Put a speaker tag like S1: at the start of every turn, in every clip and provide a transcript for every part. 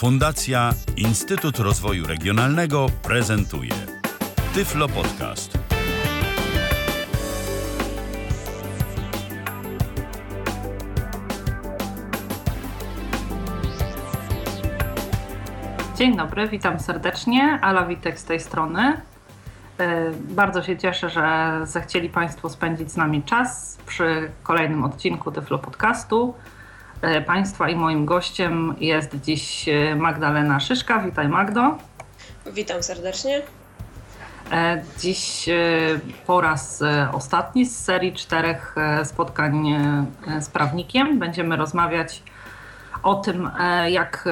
S1: Fundacja Instytut Rozwoju Regionalnego prezentuje Tyflo Podcast.
S2: Dzień dobry, witam serdecznie. Ala Witek z tej strony. E, bardzo się cieszę, że zechcieli Państwo spędzić z nami czas przy kolejnym odcinku Tyflo Podcastu. E, państwa i moim gościem jest dziś e, Magdalena Szyszka. Witaj Magdo.
S3: Witam serdecznie.
S2: Dziś po raz ostatni z serii czterech spotkań z prawnikiem będziemy rozmawiać o tym, jak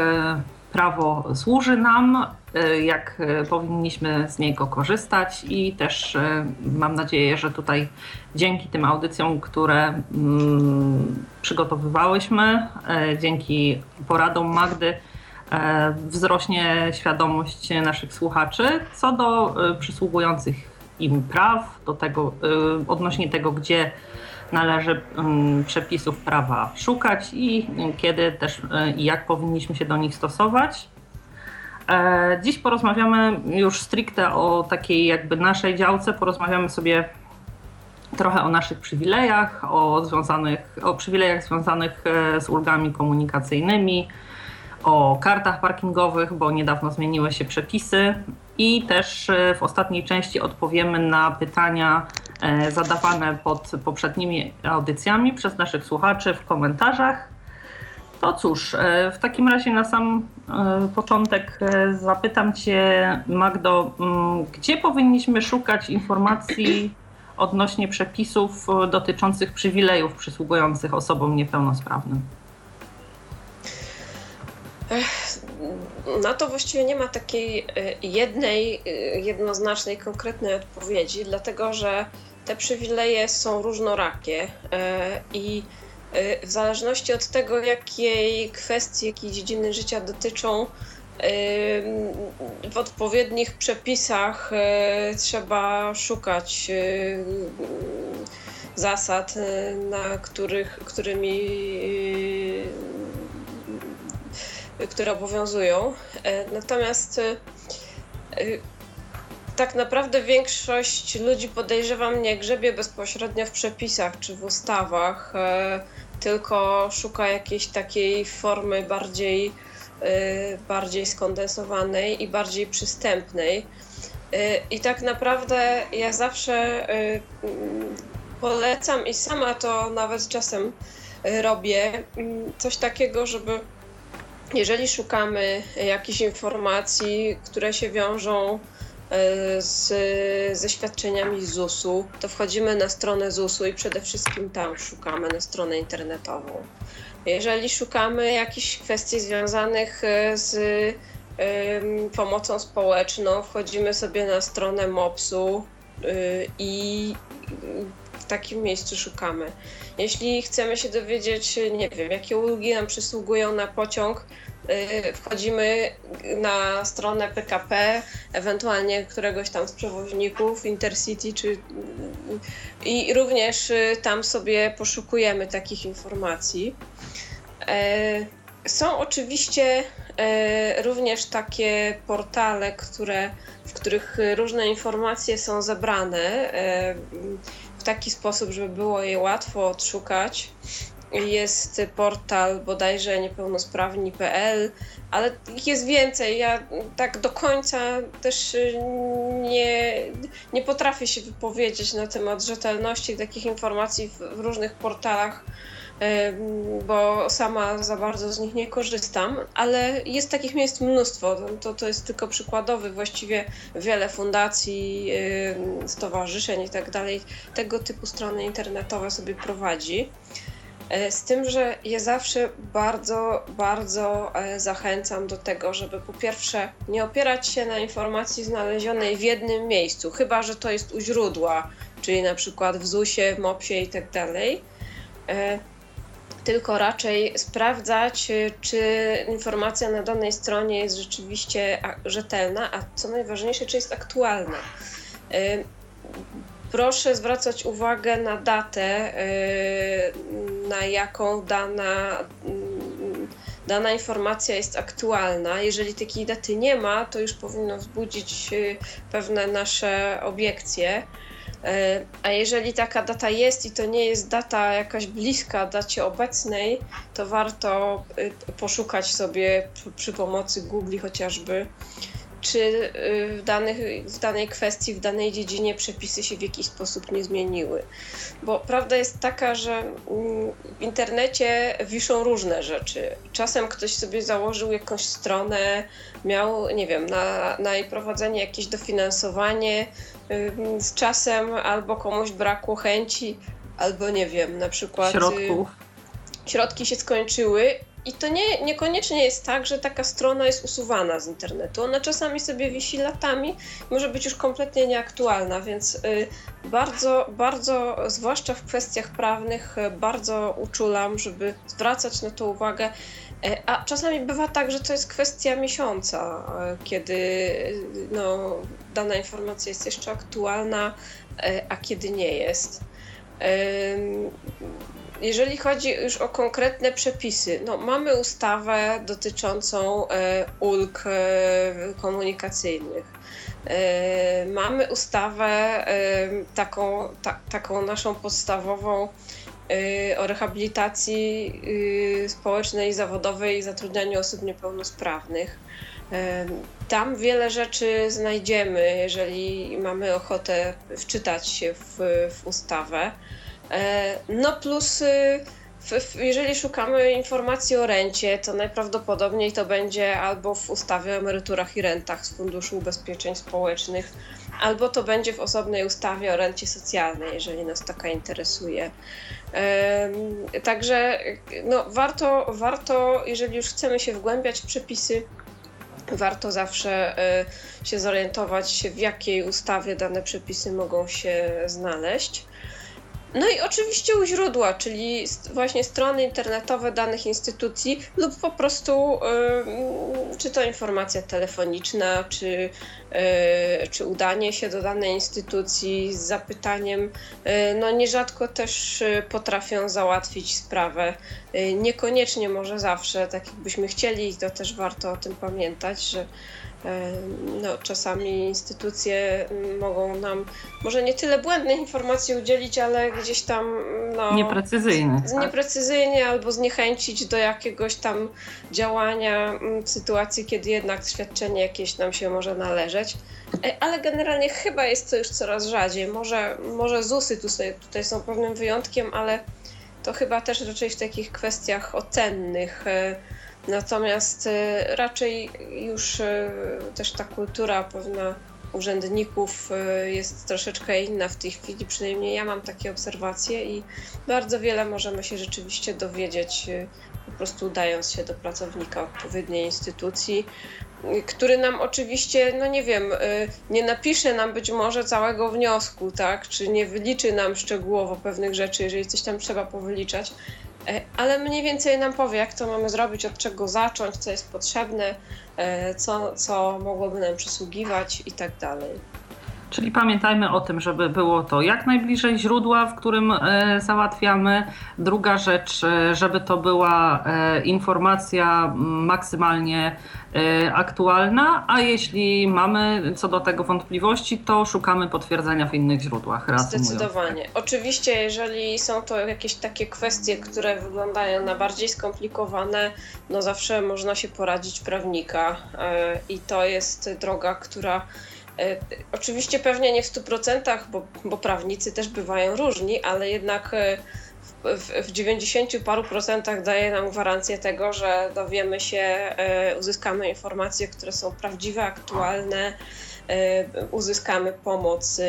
S2: prawo służy nam, jak y, powinniśmy z niego korzystać i też y, mam nadzieję, że tutaj dzięki tym audycjom, które mm, przygotowywałyśmy, dzięki poradom Magdy, wzrośnie świadomość naszych słuchaczy co do przysługujących im praw, do tego, odnośnie tego, gdzie należy mm, przepisów prawa szukać i kiedy też i jak powinniśmy się do nich stosować. E, dziś porozmawiamy już stricte o takiej jakby naszej działce, porozmawiamy sobie trochę o naszych przywilejach, o, związanych, o przywilejach związanych e, z ulgami komunikacyjnymi, o kartach parkingowych, bo niedawno zmieniły się przepisy i też w ostatniej części odpowiemy na pytania E, zadawane pod poprzednimi audycjami przez naszych słuchaczy w komentarzach. To cóż, e, w takim razie na sam e, początek zapytam Cię, Magdo, mm, gdzie powinniśmy szukać informacji odnośnie przepisów dotyczących przywilejów przysługujących osobom niepełnosprawnym?
S3: Na to właściwie nie ma takiej jednej, jednoznacznej, konkretnej odpowiedzi, dlatego że te przywileje są różnorakie e, i e, w zależności od tego, jakiej kwestii, jakiej dziedziny życia dotyczą, e, w odpowiednich przepisach trzeba szukać zasad, na których, którymi które obowiązują. Natomiast tak naprawdę większość ludzi podejrzewam nie grzebie bezpośrednio w przepisach czy w ustawach, e, tylko szuka jakiejś takiej formy bardziej, e, bardziej skondensowanej i bardziej przystępnej. E, I tak naprawdę ja zawsze polecam i sama to nawet czasem robię, coś takiego, żeby jeżeli szukamy jakichś informacji, które się wiążą z, ze świadczeniami ZUS-u, to wchodzimy na stronę ZUS-u i przede wszystkim tam szukamy na stronę internetową. Jeżeli szukamy jakichś kwestii związanych e, z pomocą społeczną, wchodzimy sobie na stronę MOPS-u e, i w takim miejscu szukamy. Jeśli chcemy się dowiedzieć, nie wiem, jakie ulgi nam przysługują na pociąg, wchodzimy na stronę PKP, ewentualnie któregoś tam z przewoźników, Intercity, czy, i również y, tam sobie poszukujemy takich informacji. Są oczywiście również takie portale, które, w których różne informacje są zebrane w taki sposób, żeby było je łatwo odszukać jest portal bodajże niepełnosprawni.pl, ale ich jest więcej. Ja tak do końca też nie, nie potrafię się wypowiedzieć na temat rzetelności takich informacji w, w różnych portalach, bo sama za bardzo z nich nie korzystam, ale jest takich miejsc mnóstwo. To, to jest tylko przykładowy, właściwie wiele fundacji, stowarzyszeń i tak dalej tego typu strony internetowe sobie prowadzi. E, z tym, że ja zawsze bardzo, bardzo e, zachęcam do tego, żeby po pierwsze nie opierać się na informacji znalezionej w jednym miejscu, chyba że to jest u źródła, czyli na przykład w ZUS-ie, w MOPS-ie i tak dalej, e, tylko raczej sprawdzać, czy informacja na danej stronie jest rzeczywiście rzetelna, a co najważniejsze, czy jest aktualna. Proszę zwracać uwagę na datę, na jaką dana, dana informacja jest aktualna. Jeżeli takiej daty nie ma, to już powinno wzbudzić pewne nasze obiekcje. A jeżeli taka data jest i to nie jest data jakaś bliska dacie obecnej, to warto poszukać sobie przy pomocy Google chociażby czy y, w, danych, w danej kwestii, w danej dziedzinie przepisy się w jakiś sposób nie zmieniły. Bo prawda jest taka, że mm, w internecie wiszą różne rzeczy. Czasem ktoś sobie założył jakąś stronę, miał, nie wiem, na, na jej prowadzenie jakieś dofinansowanie, z czasem albo komuś brakło chęci, albo nie wiem, na przykład.
S2: Y, Środków.
S3: Środki się skończyły i to nie, niekoniecznie jest tak, że taka strona jest usuwana z internetu. Ona czasami sobie wisi latami, może być już kompletnie nieaktualna, więc y, bardzo, bardzo, zwłaszcza w kwestiach prawnych, y, bardzo uczulam, żeby zwracać na to uwagę. E, a czasami bywa tak, że to jest kwestia miesiąca, e, kiedy no, dana informacja jest jeszcze aktualna, e, a kiedy nie jest. Jeżeli chodzi już o konkretne przepisy, no mamy ustawę dotyczącą e, ulg e, komunikacyjnych. E, mamy ustawę taką, ta, taką naszą podstawową o rehabilitacji społecznej i zawodowej i zatrudnianiu osób niepełnosprawnych. Tam wiele rzeczy znajdziemy, jeżeli mamy ochotę wczytać się w, w ustawę. E, no plus y, jeżeli szukamy informacji o rencie, to najprawdopodobniej to będzie albo w ustawie o emeryturach i rentach z Funduszu Ubezpieczeń Społecznych, albo to będzie w osobnej ustawie o rencie socjalnej, jeżeli nas taka interesuje. Także no, warto, warto, jeżeli już chcemy się wgłębiać w przepisy, warto zawsze y, się zorientować, w jakiej ustawie dane przepisy mogą się znaleźć. No i oczywiście u źródła, czyli właśnie strony internetowe danych instytucji lub po prostu czy to informacja telefoniczna, czy, y, czy udanie się do danej instytucji z zapytaniem, y, no nierzadko też y, potrafią załatwić sprawę. Niekoniecznie może zawsze, tak jakbyśmy chcieli, to też warto o tym pamiętać, że no, czasami instytucje mogą nam może nie tyle błędnych informacji udzielić, ale gdzieś tam no,
S2: nieprecyzyjnie,
S3: tak? nieprecyzyjnie albo zniechęcić do jakiegoś tam działania w sytuacji, kiedy jednak świadczenie jakieś nam się może należeć. E, ale generalnie chyba jest to już coraz rzadziej. Może, może ZUSy tutaj, tutaj są pewnym wyjątkiem, ale to chyba też raczej w takich kwestiach ocennych e, Natomiast y, raczej już y, też ta kultura pewna urzędników y, jest troszeczkę inna w tej chwili, przynajmniej ja mam takie obserwacje i bardzo wiele możemy się rzeczywiście dowiedzieć, po prostu udając się do pracownika odpowiedniej instytucji, który nam oczywiście, no nie wiem, nie napisze nam być może całego wniosku, tak, czy nie wyliczy nam szczegółowo pewnych rzeczy, jeżeli coś tam trzeba powyliczać, ale mniej więcej nam powie, jak to mamy zrobić, od czego zacząć, co jest potrzebne, e, co, co mogłoby nam przysługiwać i tak dalej.
S2: Czyli pamiętajmy o tym, żeby było to jak najbliżej źródła, w którym e, załatwiamy. Druga rzecz, e, żeby to była e, informacja maksymalnie aktualna, a jeśli mamy co do tego wątpliwości, to szukamy potwierdzenia w innych źródłach.
S3: Zdecydowanie. Oczywiście, jeżeli są to jakieś takie kwestie, które wyglądają na bardziej skomplikowane, no zawsze można się poradzić prawnika i to jest droga, która oczywiście pewnie nie w 100%, bo, bo prawnicy też bywają różni, ale jednak e, w, w 90 paru procentach daje nam gwarancję tego, że dowiemy się, e, uzyskamy informacje, które są prawdziwe, aktualne, uzyskamy pomoc,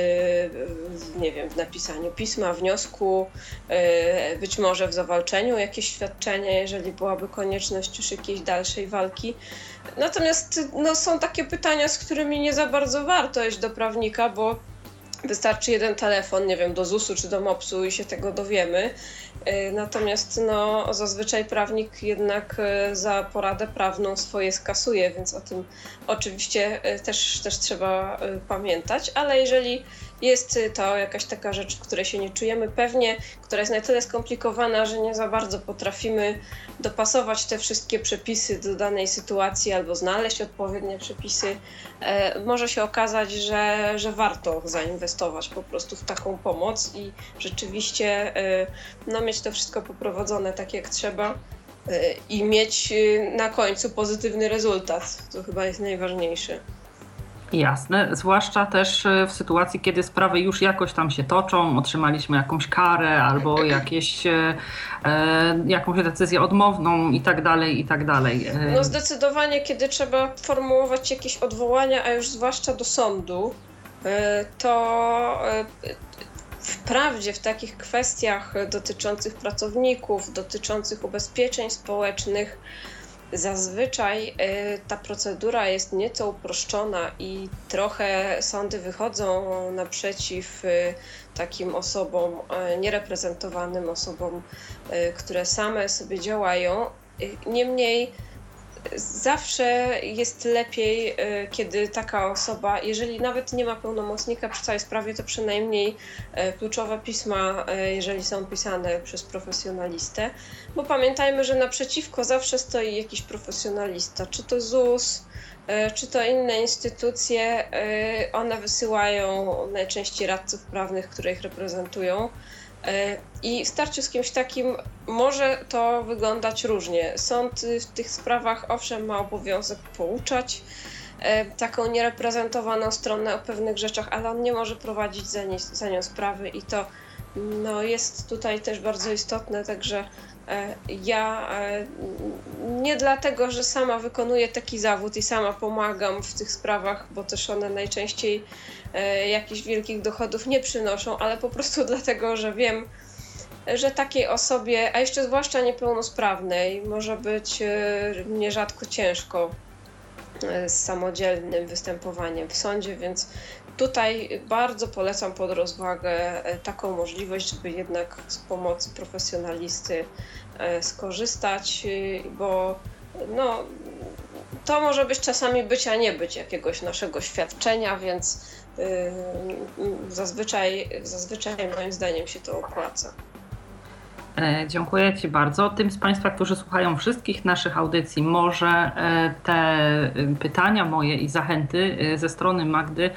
S3: nie wiem, w napisaniu pisma, wniosku, być może w zawalczeniu jakieś świadczenie, jeżeli byłaby konieczność już jakiejś dalszej walki. Natomiast no, są takie pytania, z którymi nie za bardzo warto iść do prawnika, bo wystarczy jeden telefon, nie wiem, do ZUS-u czy do MOPS-u i się tego dowiemy. Y, natomiast no, zazwyczaj prawnik jednak y, za poradę prawną swoje skasuje, więc o tym oczywiście y, też, też trzeba pamiętać, ale jeżeli jest to jakaś taka rzecz, w której się nie czujemy pewnie, która jest na tyle skomplikowana, że nie za bardzo potrafimy dopasować te wszystkie przepisy do danej sytuacji albo znaleźć odpowiednie przepisy. E, może się okazać, że, że warto zainwestować po prostu w taką pomoc i rzeczywiście e, no, mieć to wszystko poprowadzone tak jak trzeba e, i mieć na końcu pozytywny rezultat. To chyba jest najważniejsze.
S2: Jasne, zwłaszcza też e, w sytuacji, kiedy sprawy już jakoś tam się toczą, otrzymaliśmy jakąś karę albo jakieś, e, e jakąś decyzję odmowną i tak dalej, i tak dalej.
S3: E, no zdecydowanie, kiedy trzeba formułować jakieś odwołania, a już zwłaszcza do sądu, to wprawdzie w takich kwestiach dotyczących pracowników, dotyczących ubezpieczeń społecznych, Zazwyczaj y, ta procedura jest nieco uproszczona i trochę sądy wychodzą naprzeciw y, takim osobom y, niereprezentowanym, osobom, które same sobie działają. Niemniej zawsze jest lepiej, e, kiedy taka osoba, jeżeli nawet nie ma pełnomocnika przy całej sprawie, to przynajmniej e, kluczowe pisma, e, jeżeli są pisane przez profesjonalistę, bo pamiętajmy, że naprzeciwko zawsze stoi jakiś profesjonalista, czy to ZUS, czy to inne instytucje, one wysyłają najczęściej radców prawnych, które ich reprezentują. E, I w starciu z kimś takim może to wyglądać różnie. Sąd w tych sprawach owszem ma obowiązek pouczać e, taką niereprezentowaną stronę o pewnych rzeczach, ale on nie może prowadzić za, nie, za nią sprawy i to no, jest tutaj też bardzo istotne, także ja nie dlatego, że sama wykonuję taki zawód i sama pomagam w tych sprawach, bo też one najczęściej E, jakichś wielkich dochodów nie przynoszą, ale po prostu dlatego, że wiem, że takiej osobie, a jeszcze zwłaszcza niepełnosprawnej, może być e, nierzadko ciężko e, z samodzielnym występowaniem w sądzie, więc tutaj bardzo polecam pod rozwagę taką możliwość, żeby jednak z pomocy profesjonalisty skorzystać, bo no, to może być czasami być, a nie być jakiegoś naszego świadczenia, więc zazwyczaj, zazwyczaj moim zdaniem się to opłaca.
S2: E, dziękuję Ci bardzo. Tym z Państwa, którzy słuchają wszystkich naszych audycji, może e, te pytania moje i zachęty e, ze strony Magdy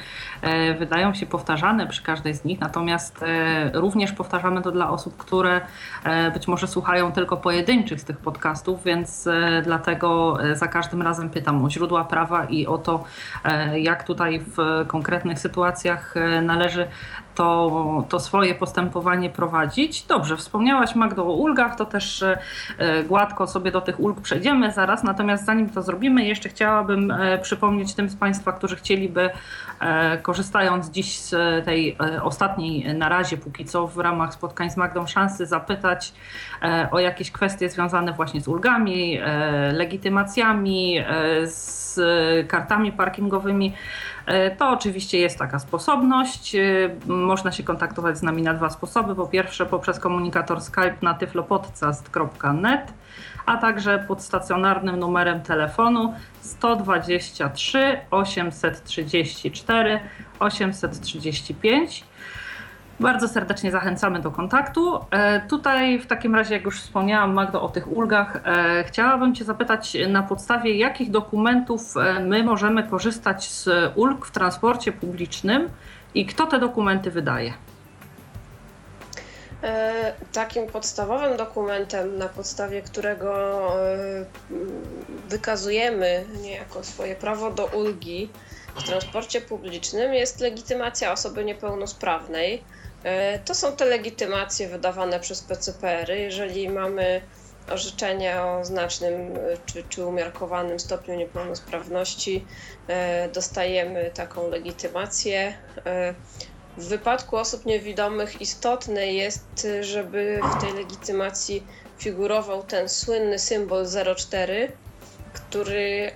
S2: wydają się powtarzane przy każdej z nich, natomiast również powtarzamy to dla osób, które być może słuchają tylko pojedynczych z tych podcastów, więc dlatego za każdym razem pytam o źródła prawa i o to, jak tutaj w konkretnych sytuacjach należy to, to swoje postępowanie prowadzić. Dobrze, wspomniałaś Magdo o ulgach, to też e, e, gładko sobie do tych ulg przejdziemy zaraz, natomiast zanim to zrobimy, jeszcze chciałabym e, przypomnieć tym z Państwa, którzy chcieliby, korzystając dziś z tej ostatniej na razie póki co w ramach spotkań z Magdą szansy, zapytać o jakieś kwestie związane właśnie z ulgami, legitymacjami, z kartami parkingowymi, E, to oczywiście jest taka sposobność. E, można się kontaktować z nami na dwa sposoby. Po pierwsze poprzez komunikator Skype na tyflopodcast.net, a także pod stacjonarnym numerem telefonu 123 834 835. Bardzo serdecznie zachęcamy do kontaktu. E, tutaj w takim razie, jak już wspomniałam Magdo o tych ulgach, e, chciałabym Cię zapytać na podstawie jakich dokumentów e, my możemy korzystać z ulg w transporcie publicznym i kto te dokumenty wydaje?
S3: Takim podstawowym dokumentem, na podstawie którego wykazujemy niejako swoje prawo do ulgi w transporcie publicznym, jest legitymacja osoby niepełnosprawnej. E, to są te legitymacje wydawane przez PCPR-y. Jeżeli mamy orzeczenia o znacznym e, czy, czy umiarkowanym stopniu niepełnosprawności, e, dostajemy taką legitymację. W wypadku osób niewidomych istotne jest, żeby w tej legitymacji figurował ten słynny symbol 04, który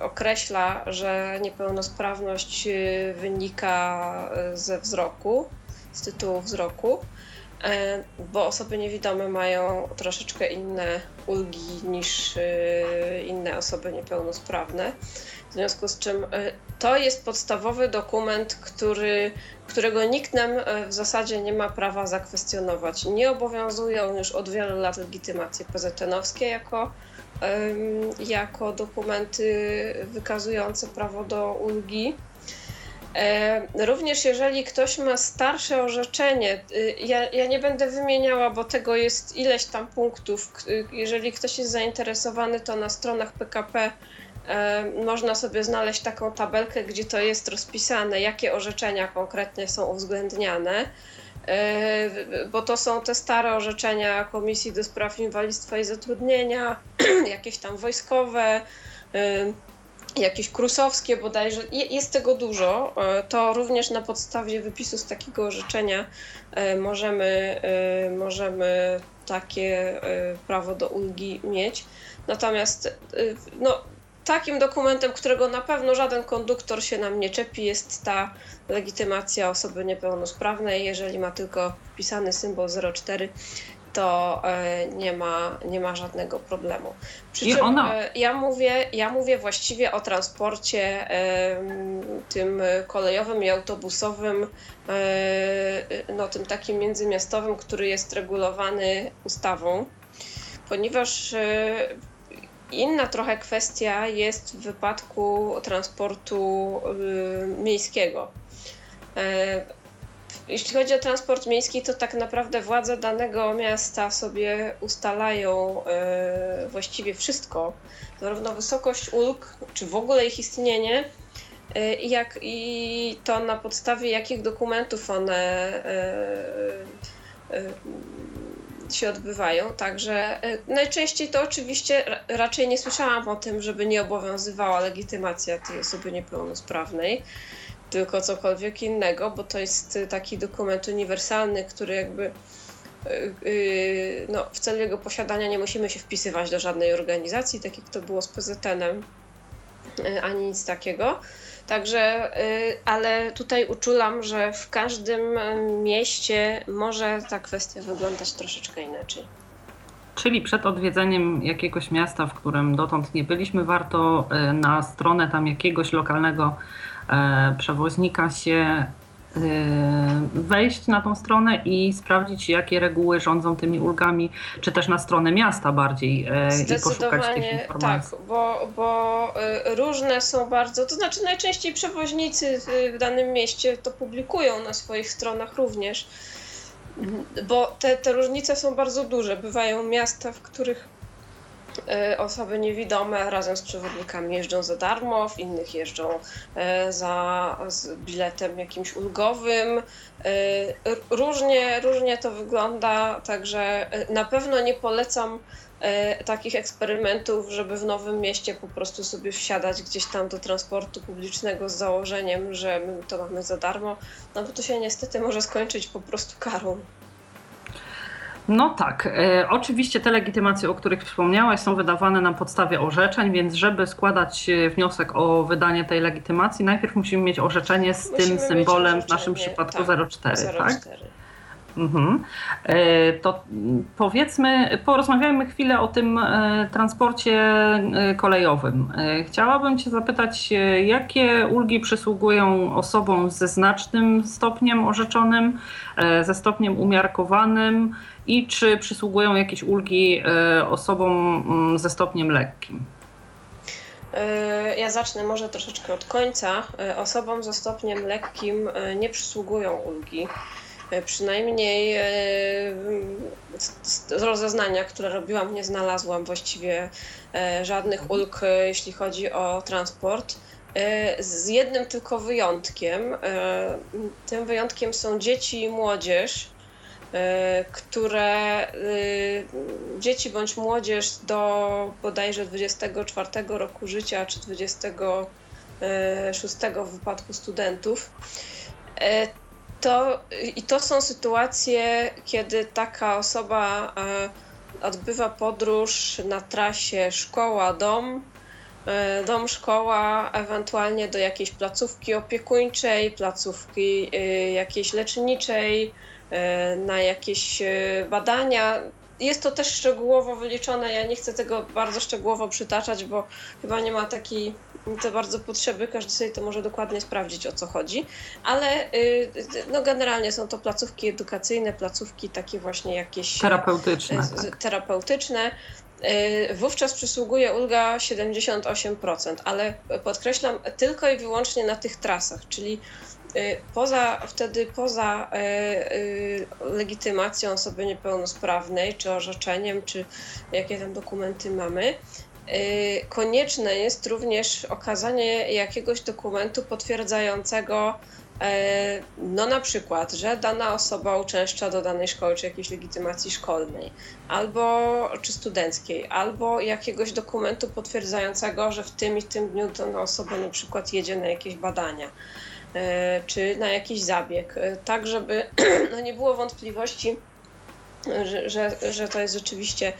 S3: określa, że niepełnosprawność wynika ze wzroku z tytułu wzroku. bo osoby niewidome mają troszeczkę inne ulgi niż inne osoby niepełnosprawne. W związku z czym to jest podstawowy dokument, który, którego nikt nam w zasadzie nie ma prawa zakwestionować. Nie obowiązują już od wielu lat legitymacje PZN-owskie jako jako dokumenty wykazujące prawo do ulgi. Również jeżeli ktoś ma starsze orzeczenie, y, ja, ja, nie będę wymieniała, bo tego jest ileś tam punktów. Jeżeli ktoś jest zainteresowany, to na stronach PKP można sobie znaleźć taką tabelkę, gdzie to jest rozpisane, jakie orzeczenia konkretnie są uwzględniane. E, bo to są te stare orzeczenia Komisji do Spraw Inwalidztwa i Zatrudnienia, jakieś tam wojskowe, e, jakieś krusowskie bodajże, jest tego dużo. E, to również na podstawie wypisu z takiego orzeczenia możemy, możemy takie prawo do ulgi mieć. Natomiast no, takim dokumentem, którego na pewno żaden konduktor się nam nie czepi, jest ta legitymacja osoby niepełnosprawnej. Jeżeli ma tylko wpisany symbol 04, to e, nie ma, nie ma żadnego problemu. Przy czym ona... E, ja, mówię, ja mówię właściwie o transporcie tym kolejowym i autobusowym, e, no tym takim międzymiastowym, który jest regulowany ustawą, ponieważ Inna trochę kwestia jest w wypadku transportu miejskiego. E, jeśli chodzi o transport miejski, to tak naprawdę władze danego miasta sobie ustalają e, właściwie wszystko, zarówno wysokość ulg, czy w ogóle ich istnienie, e, jak i to na podstawie jakich dokumentów one się odbywają, także e, najczęściej to oczywiście raczej nie słyszałam o tym, żeby nie obowiązywała legitymacja tej osoby niepełnosprawnej, tylko cokolwiek innego, bo to jest taki dokument uniwersalny, który jakby e, e, no, w celu jego posiadania nie musimy się wpisywać do żadnej organizacji, tak jak to było z PZN-em, ani nic takiego. Także, ale tutaj uczulam, że w każdym mieście może ta kwestia wyglądać troszeczkę inaczej.
S2: Czyli przed odwiedzeniem jakiegoś miasta, w którym dotąd nie byliśmy, warto na stronę tam jakiegoś lokalnego e, przewoźnika się Y, wejść na tą stronę i sprawdzić, jakie reguły rządzą tymi ulgami, czy też na stronę miasta bardziej y, i poszukać tych informacji.
S3: Tak, bo, bo różne są bardzo, to znaczy najczęściej przewoźnicy w danym mieście to publikują na swoich stronach również, bo te, te różnice są bardzo duże. Bywają miasta, w których E, osoby niewidome razem z przewodnikami jeżdżą za darmo, w innych jeżdżą e, za biletem jakimś ulgowym. E, różnie, różnie to wygląda, także na pewno nie polecam takich eksperymentów, żeby w nowym mieście po prostu sobie wsiadać gdzieś tam do transportu publicznego z założeniem, że my to mamy za darmo, no bo to się niestety może skończyć po prostu karą.
S2: No tak. E, oczywiście te legitymacje, o których wspomniałaś, są wydawane na podstawie orzeczeń, więc żeby składać e, wniosek o wydanie tej legitymacji, najpierw musimy mieć orzeczenie z musimy tym symbolem, w naszym przypadku tak, 04, 04. tak? Mhm. E, to powiedzmy, porozmawiajmy chwilę o tym e, transporcie kolejowym. Chciałabym Cię zapytać, jakie ulgi przysługują osobom ze znacznym stopniem orzeczonym, ze stopniem umiarkowanym i czy przysługują jakieś ulgi osobom mm, ze stopniem lekkim?
S3: Ja zacznę może troszeczkę od końca. Osobom ze stopniem lekkim nie przysługują ulgi. E, przynajmniej e, z rozeznania, które robiłam, nie znalazłam właściwie e, żadnych ulg, jeśli chodzi o transport. Z jednym tylko wyjątkiem. Tym wyjątkiem są dzieci i młodzież, które dzieci bądź młodzież do bodajże 24 roku życia czy 26 w wypadku studentów. To, I to są sytuacje, kiedy taka osoba odbywa podróż na trasie szkoła-dom, e, dom-szkoła, ewentualnie do jakiejś placówki opiekuńczej, placówki jakiejś leczniczej, na jakieś badania. Jest to też szczegółowo wyliczone. Ja nie chcę tego bardzo szczegółowo przytaczać, bo chyba nie ma takiej to bardzo potrzeby. Każdy sobie to może dokładnie sprawdzić, o co chodzi. Ale y, no, generalnie są to placówki edukacyjne, placówki takie właśnie jakieś
S2: terapeutyczne.
S3: Tak. Terapeutyczne. Wówczas przysługuje ulga 78%, ale podkreślam tylko i wyłącznie na tych trasach, czyli poza, wtedy poza legitymacją osoby niepełnosprawnej, czy orzeczeniem, czy jakie tam dokumenty mamy, Y, konieczne jest również okazanie jakiegoś dokumentu potwierdzającego, e, no na przykład, że dana osoba uczęszcza do danej szkoły, czy jakiejś legitymacji szkolnej, albo czy studenckiej, albo jakiegoś dokumentu potwierdzającego, że w tym i tym dniu dana osoba na przykład jedzie na jakieś badania, czy na jakiś zabieg, e, tak żeby no nie było wątpliwości, że, że, że to jest rzeczywiście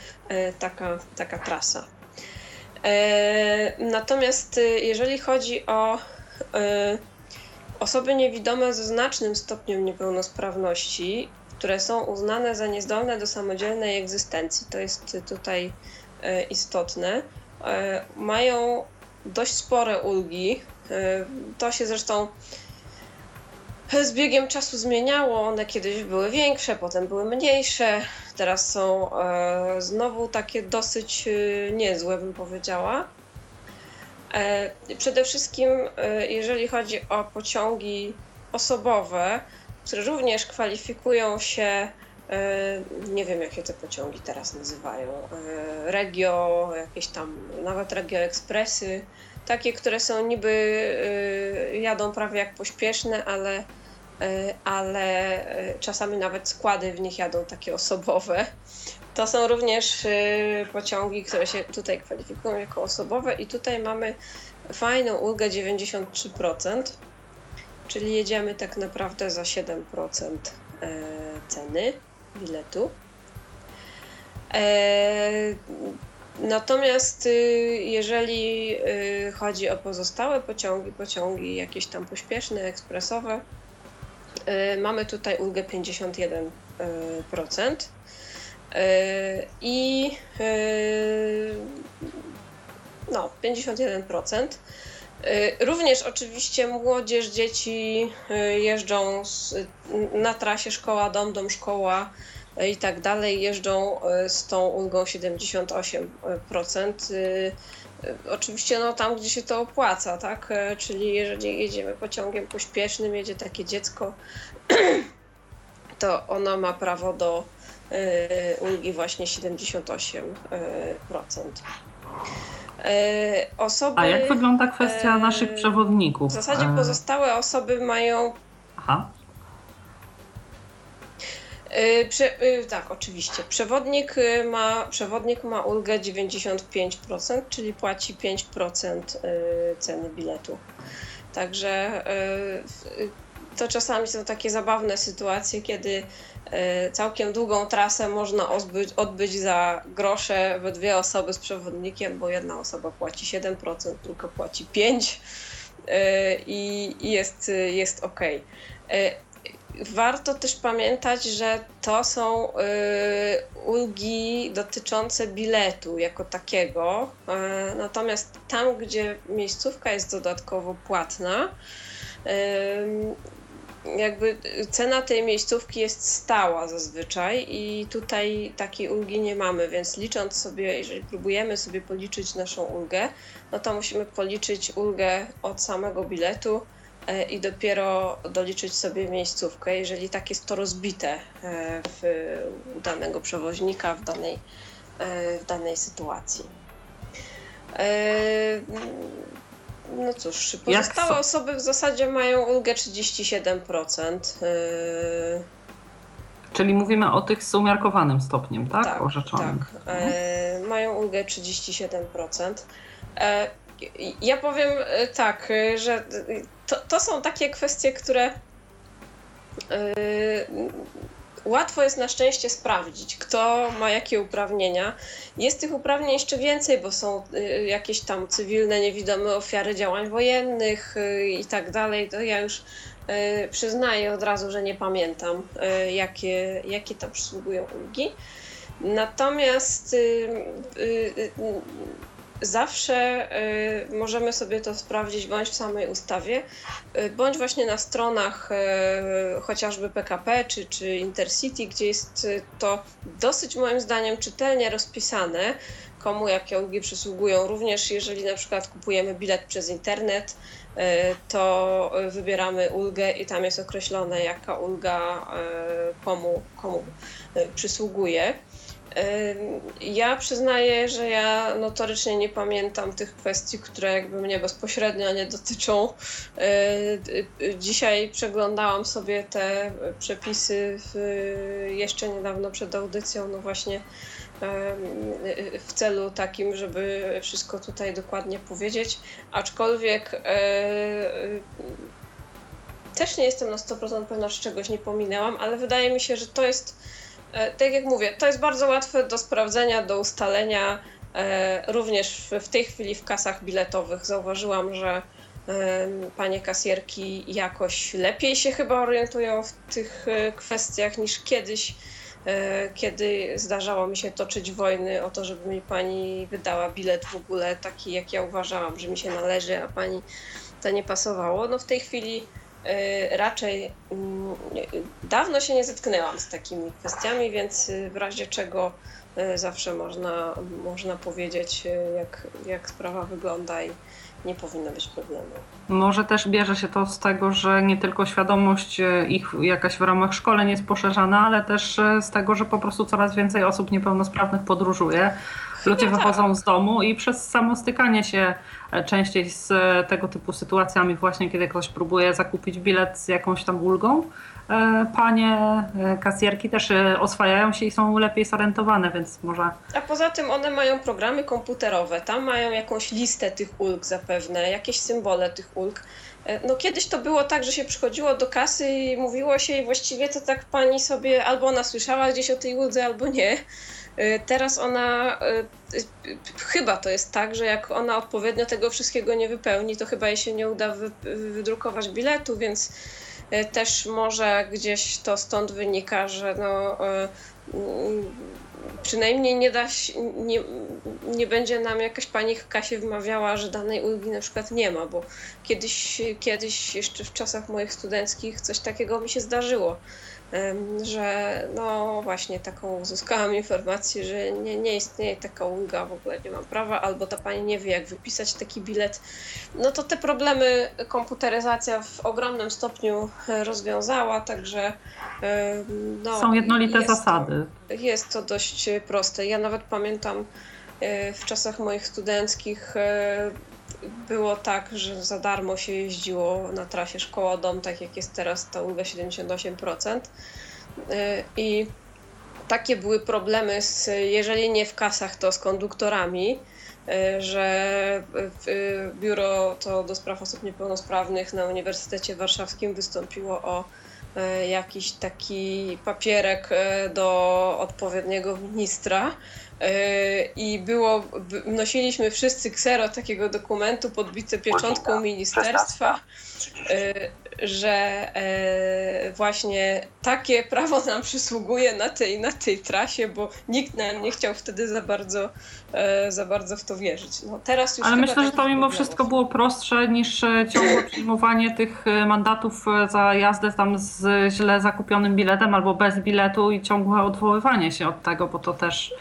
S3: taka, taka trasa. E, natomiast jeżeli chodzi o e, osoby niewidome ze znacznym stopniem niepełnosprawności, które są uznane za niezdolne do samodzielnej egzystencji, to jest tutaj e, istotne, mają dość spore ulgi. To się zresztą z biegiem czasu zmieniało. One kiedyś były większe, potem były mniejsze. Teraz są e, znowu takie dosyć e, niezłe, bym powiedziała. E, przede wszystkim, e, jeżeli chodzi o pociągi osobowe, które również kwalifikują się, e, nie wiem jakie te pociągi teraz nazywają, e, regio, jakieś tam, nawet regio ekspresy, takie, które są niby, y, jadą prawie jak pośpieszne, ale, y, ale y, czasami nawet składy w nich jadą takie osobowe. To są również pociągi, które się tutaj kwalifikują jako osobowe i tutaj mamy fajną ulgę 93%, czyli jedziemy tak naprawdę za 7% ceny biletu. Natomiast y, jeżeli y, chodzi o pozostałe pociągi, pociągi jakieś tam pośpieszne, ekspresowe, y, mamy tutaj ulgę 51%. I no, 51%. Również oczywiście młodzież, dzieci jeżdżą na trasie szkoła, dom, dom, szkoła i tak dalej, jeżdżą e, z tą ulgą 78%. E, e, oczywiście no, tam, gdzie się to opłaca, tak? Czyli jeżeli jedziemy pociągiem pośpiesznym, jedzie takie dziecko, to ono ma prawo do ulgi właśnie 78%.
S2: Osoby, A jak wygląda kwestia naszych przewodników?
S3: W zasadzie pozostałe osoby mają
S2: Aha.
S3: Y, prze, y, tak, oczywiście. Przewodnik y, ma, przewodnik ma ulgę 95%, czyli płaci 5% ceny biletu. Także to czasami są takie zabawne sytuacje, kiedy całkiem długą trasę można odbyć, odbyć za grosze we dwie osoby z przewodnikiem, bo jedna osoba płaci 7%, druga płaci 5% i jest, jest ok. Warto też pamiętać, że to są y, ulgi dotyczące biletu jako takiego. Y, natomiast tam, gdzie miejscówka jest dodatkowo płatna, y, jakby cena tej miejscówki jest stała zazwyczaj i tutaj takiej ulgi nie mamy, więc licząc sobie, jeżeli próbujemy sobie policzyć naszą ulgę, no to musimy policzyć ulgę od samego biletu i dopiero doliczyć sobie miejscówkę, jeżeli tak jest to rozbite e, w danego przewoźnika w danej, e, w danej sytuacji. No cóż, pozostałe osoby w zasadzie mają ulgę 37%.
S2: Czyli mówimy o tych z umiarkowanym stopniem, tak?
S3: Tak,
S2: Orzeczonym.
S3: tak. Mhm. Mają ulgę 37%. Ja powiem tak, że to, to są takie kwestie, które yy, łatwo jest na szczęście sprawdzić, kto ma jakie uprawnienia. Jest tych uprawnień jeszcze więcej, bo są jakieś tam cywilne, niewidome ofiary działań wojennych i tak dalej. To ja już przyznaję od razu, że nie pamiętam, jakie, jakie tam przysługują ulgi. Natomiast zawsze y, możemy sobie to sprawdzić bądź w samej ustawie, y, bądź właśnie na stronach y, chociażby PKP czy, czy Intercity, gdzie jest to dosyć moim zdaniem czytelnie rozpisane, komu jakie ulgi przysługują. Również jeżeli na przykład kupujemy bilet przez internet, to wybieramy ulgę i tam jest określone, jaka ulga komu, komu przysługuje. Ja przyznaję, że ja notorycznie nie pamiętam tych kwestii, które jakby mnie bezpośrednio nie dotyczą. Dzisiaj przeglądałam sobie te przepisy jeszcze niedawno przed audycją, no właśnie w celu takim, żeby wszystko tutaj dokładnie powiedzieć. Aczkolwiek e, też nie jestem na 100% pewna, że czegoś nie pominęłam, ale wydaje mi się, że to jest E, tak jak mówię, to jest bardzo łatwe do sprawdzenia, do ustalenia. E, również w tej chwili w kasach biletowych zauważyłam, że panie kasjerki jakoś lepiej się chyba orientują w tych e, kwestiach niż kiedyś, kiedy zdarzało mi się toczyć wojny o to, żeby mi pani wydała bilet w ogóle taki, jak ja uważałam, że mi się należy, a pani to nie pasowało. No w tej chwili raczej mm, dawno się nie zetknęłam z takimi kwestiami, więc y, w razie czego y, zawsze można, można powiedzieć, jak, jak sprawa wygląda i nie powinno być problemu.
S2: Może też bierze się to z tego, że nie tylko świadomość ich jakaś w ramach szkoleń jest poszerzana, ale też z tego, że po prostu coraz więcej osób niepełnosprawnych podróżuje Ludzie no wychodzą tak. z domu i przez samo stykanie się e, częściej z e, tego typu sytuacjami, właśnie kiedy ktoś próbuje zakupić bilet z jakąś tam ulgą, e, panie kasjerki też oswajają się i są lepiej zorientowane, więc może.
S3: A poza tym one mają programy komputerowe, tam mają jakąś listę tych ulg zapewne, jakieś symbole tych ulg. No kiedyś to było tak, że się przychodziło do kasy i mówiło się i właściwie to tak pani sobie albo ona słyszała gdzieś o tej uldze, albo nie. Y, teraz ona, y, chyba to jest tak, że jak ona odpowiednio tego wszystkiego nie wypełni, to chyba jej się nie uda wydrukować biletu, więc też może gdzieś to stąd wynika, że no, przynajmniej nie da się, nie, nie będzie nam jakaś pani w kasie wymawiała, że danej ulgi na przykład nie ma, bo kiedyś, kiedyś jeszcze w czasach moich studenckich coś takiego mi się zdarzyło że no właśnie taką uzyskałam informację, że nie, nie istnieje taka ulga, w ogóle nie mam prawa, albo ta pani nie wie, jak wypisać taki bilet. No to te problemy komputeryzacja w ogromnym stopniu rozwiązała, także
S2: no, są jednolite jest zasady.
S3: Jest to dość proste. Ja nawet pamiętam e, w czasach moich studenckich e, było tak, że za darmo się jeździło na trasie szkoła-dom, tak jak jest teraz ta ulga 78%. Y, I takie były problemy, z, jeżeli nie w kasach, to z konduktorami, y, że biuro to do spraw osób niepełnosprawnych na Uniwersytecie Warszawskim wystąpiło o y, jakiś taki papierek do odpowiedniego ministra, i było, nosiliśmy wszyscy ksero takiego dokumentu podbite pieczątką ministerstwa, e, że e, właśnie takie prawo nam przysługuje na tej, na tej trasie, bo nikt nam nie chciał wtedy za bardzo, za bardzo w to wierzyć. No, teraz już
S2: Ale myślę, że to mimo wszystko było prostsze niż ciągłe przyjmowanie tych mandatów za jazdę tam z źle zakupionym biletem albo bez biletu i ciągłe odwoływanie się od tego, bo to też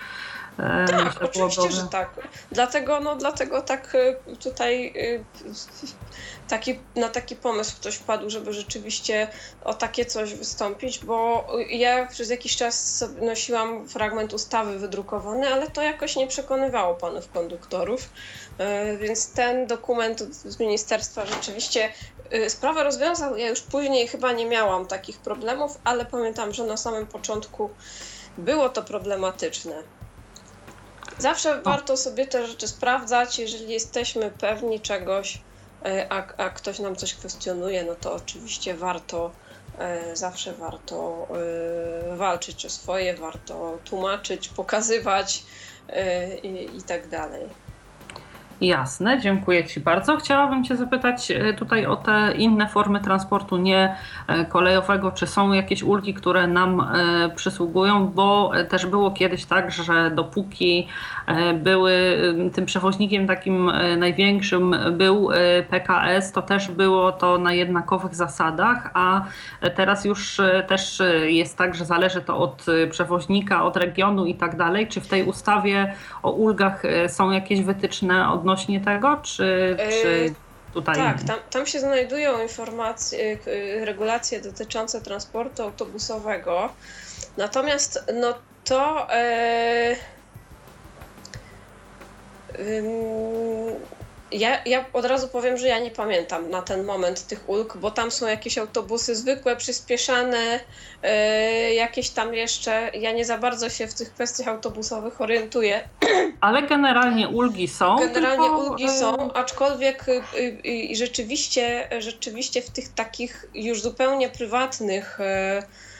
S3: Tak, oczywiście, że tak. Dlatego, no, dlatego tak e, tutaj e, taki, na taki pomysł ktoś wpadł, żeby rzeczywiście o takie coś wystąpić, bo ja przez jakiś czas nosiłam fragment ustawy wydrukowany, ale to jakoś nie przekonywało panów konduktorów. Więc ten dokument z ministerstwa rzeczywiście sprawę rozwiązał. Ja już później chyba nie miałam takich problemów, ale pamiętam, że na samym początku było to problematyczne. Zawsze warto sobie te rzeczy sprawdzać, jeżeli jesteśmy pewni czegoś, e, a, a ktoś nam coś kwestionuje, no to oczywiście warto, Zawsze warto walczyć o swoje, warto tłumaczyć, pokazywać i, i tak dalej.
S2: Jasne, dziękuję Ci bardzo. Chciałabym Cię zapytać e, tutaj o te inne formy transportu nie e, kolejowego. Czy są jakieś ulgi, które nam e, przysługują? Bo też było kiedyś tak, że dopóki były tym przewoźnikiem takim największym był PKS, to też było to na jednakowych zasadach, a teraz już też jest tak, że zależy to od przewoźnika, od regionu i tak dalej. Czy w tej ustawie o ulgach są jakieś wytyczne od odnośnie tego, czy, czy tutaj?
S3: Tak, tam, tam się znajdują informacje, regulacje dotyczące transportu autobusowego. Natomiast no to. E, ja, ja od razu powiem, że ja nie pamiętam na ten moment tych ulg, bo tam są jakieś autobusy zwykłe, przyspieszane, yy, jakieś tam jeszcze. Ja nie za bardzo się w tych kwestiach autobusowych orientuję.
S2: Ale generalnie ulgi są.
S3: Generalnie tylko... ulgi są, aczkolwiek yy, rzeczywiście, rzeczywiście w tych takich już zupełnie prywatnych yy,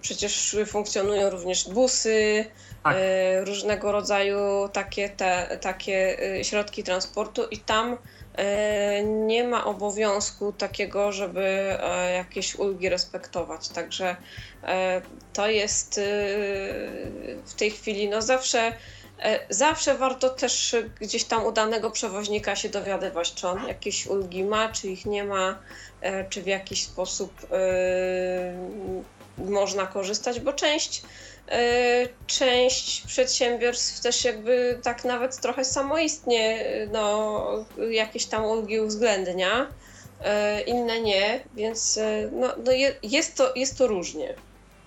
S3: przecież funkcjonują również busy, tak. E, różnego rodzaju takie, te, takie e, środki transportu i tam e, nie ma obowiązku takiego, żeby jakieś ulgi respektować. Także to jest w tej chwili, no zawsze. Zawsze warto też gdzieś tam u danego przewoźnika się dowiadywać, czy on jakieś ulgi ma, czy ich nie ma, czy w jakiś sposób można korzystać, bo część E, część przedsiębiorstw też jakby tak nawet trochę samoistnie no, jakieś tam ulgi uwzględnia, e, inne nie, więc no, no jest, to, jest to różnie.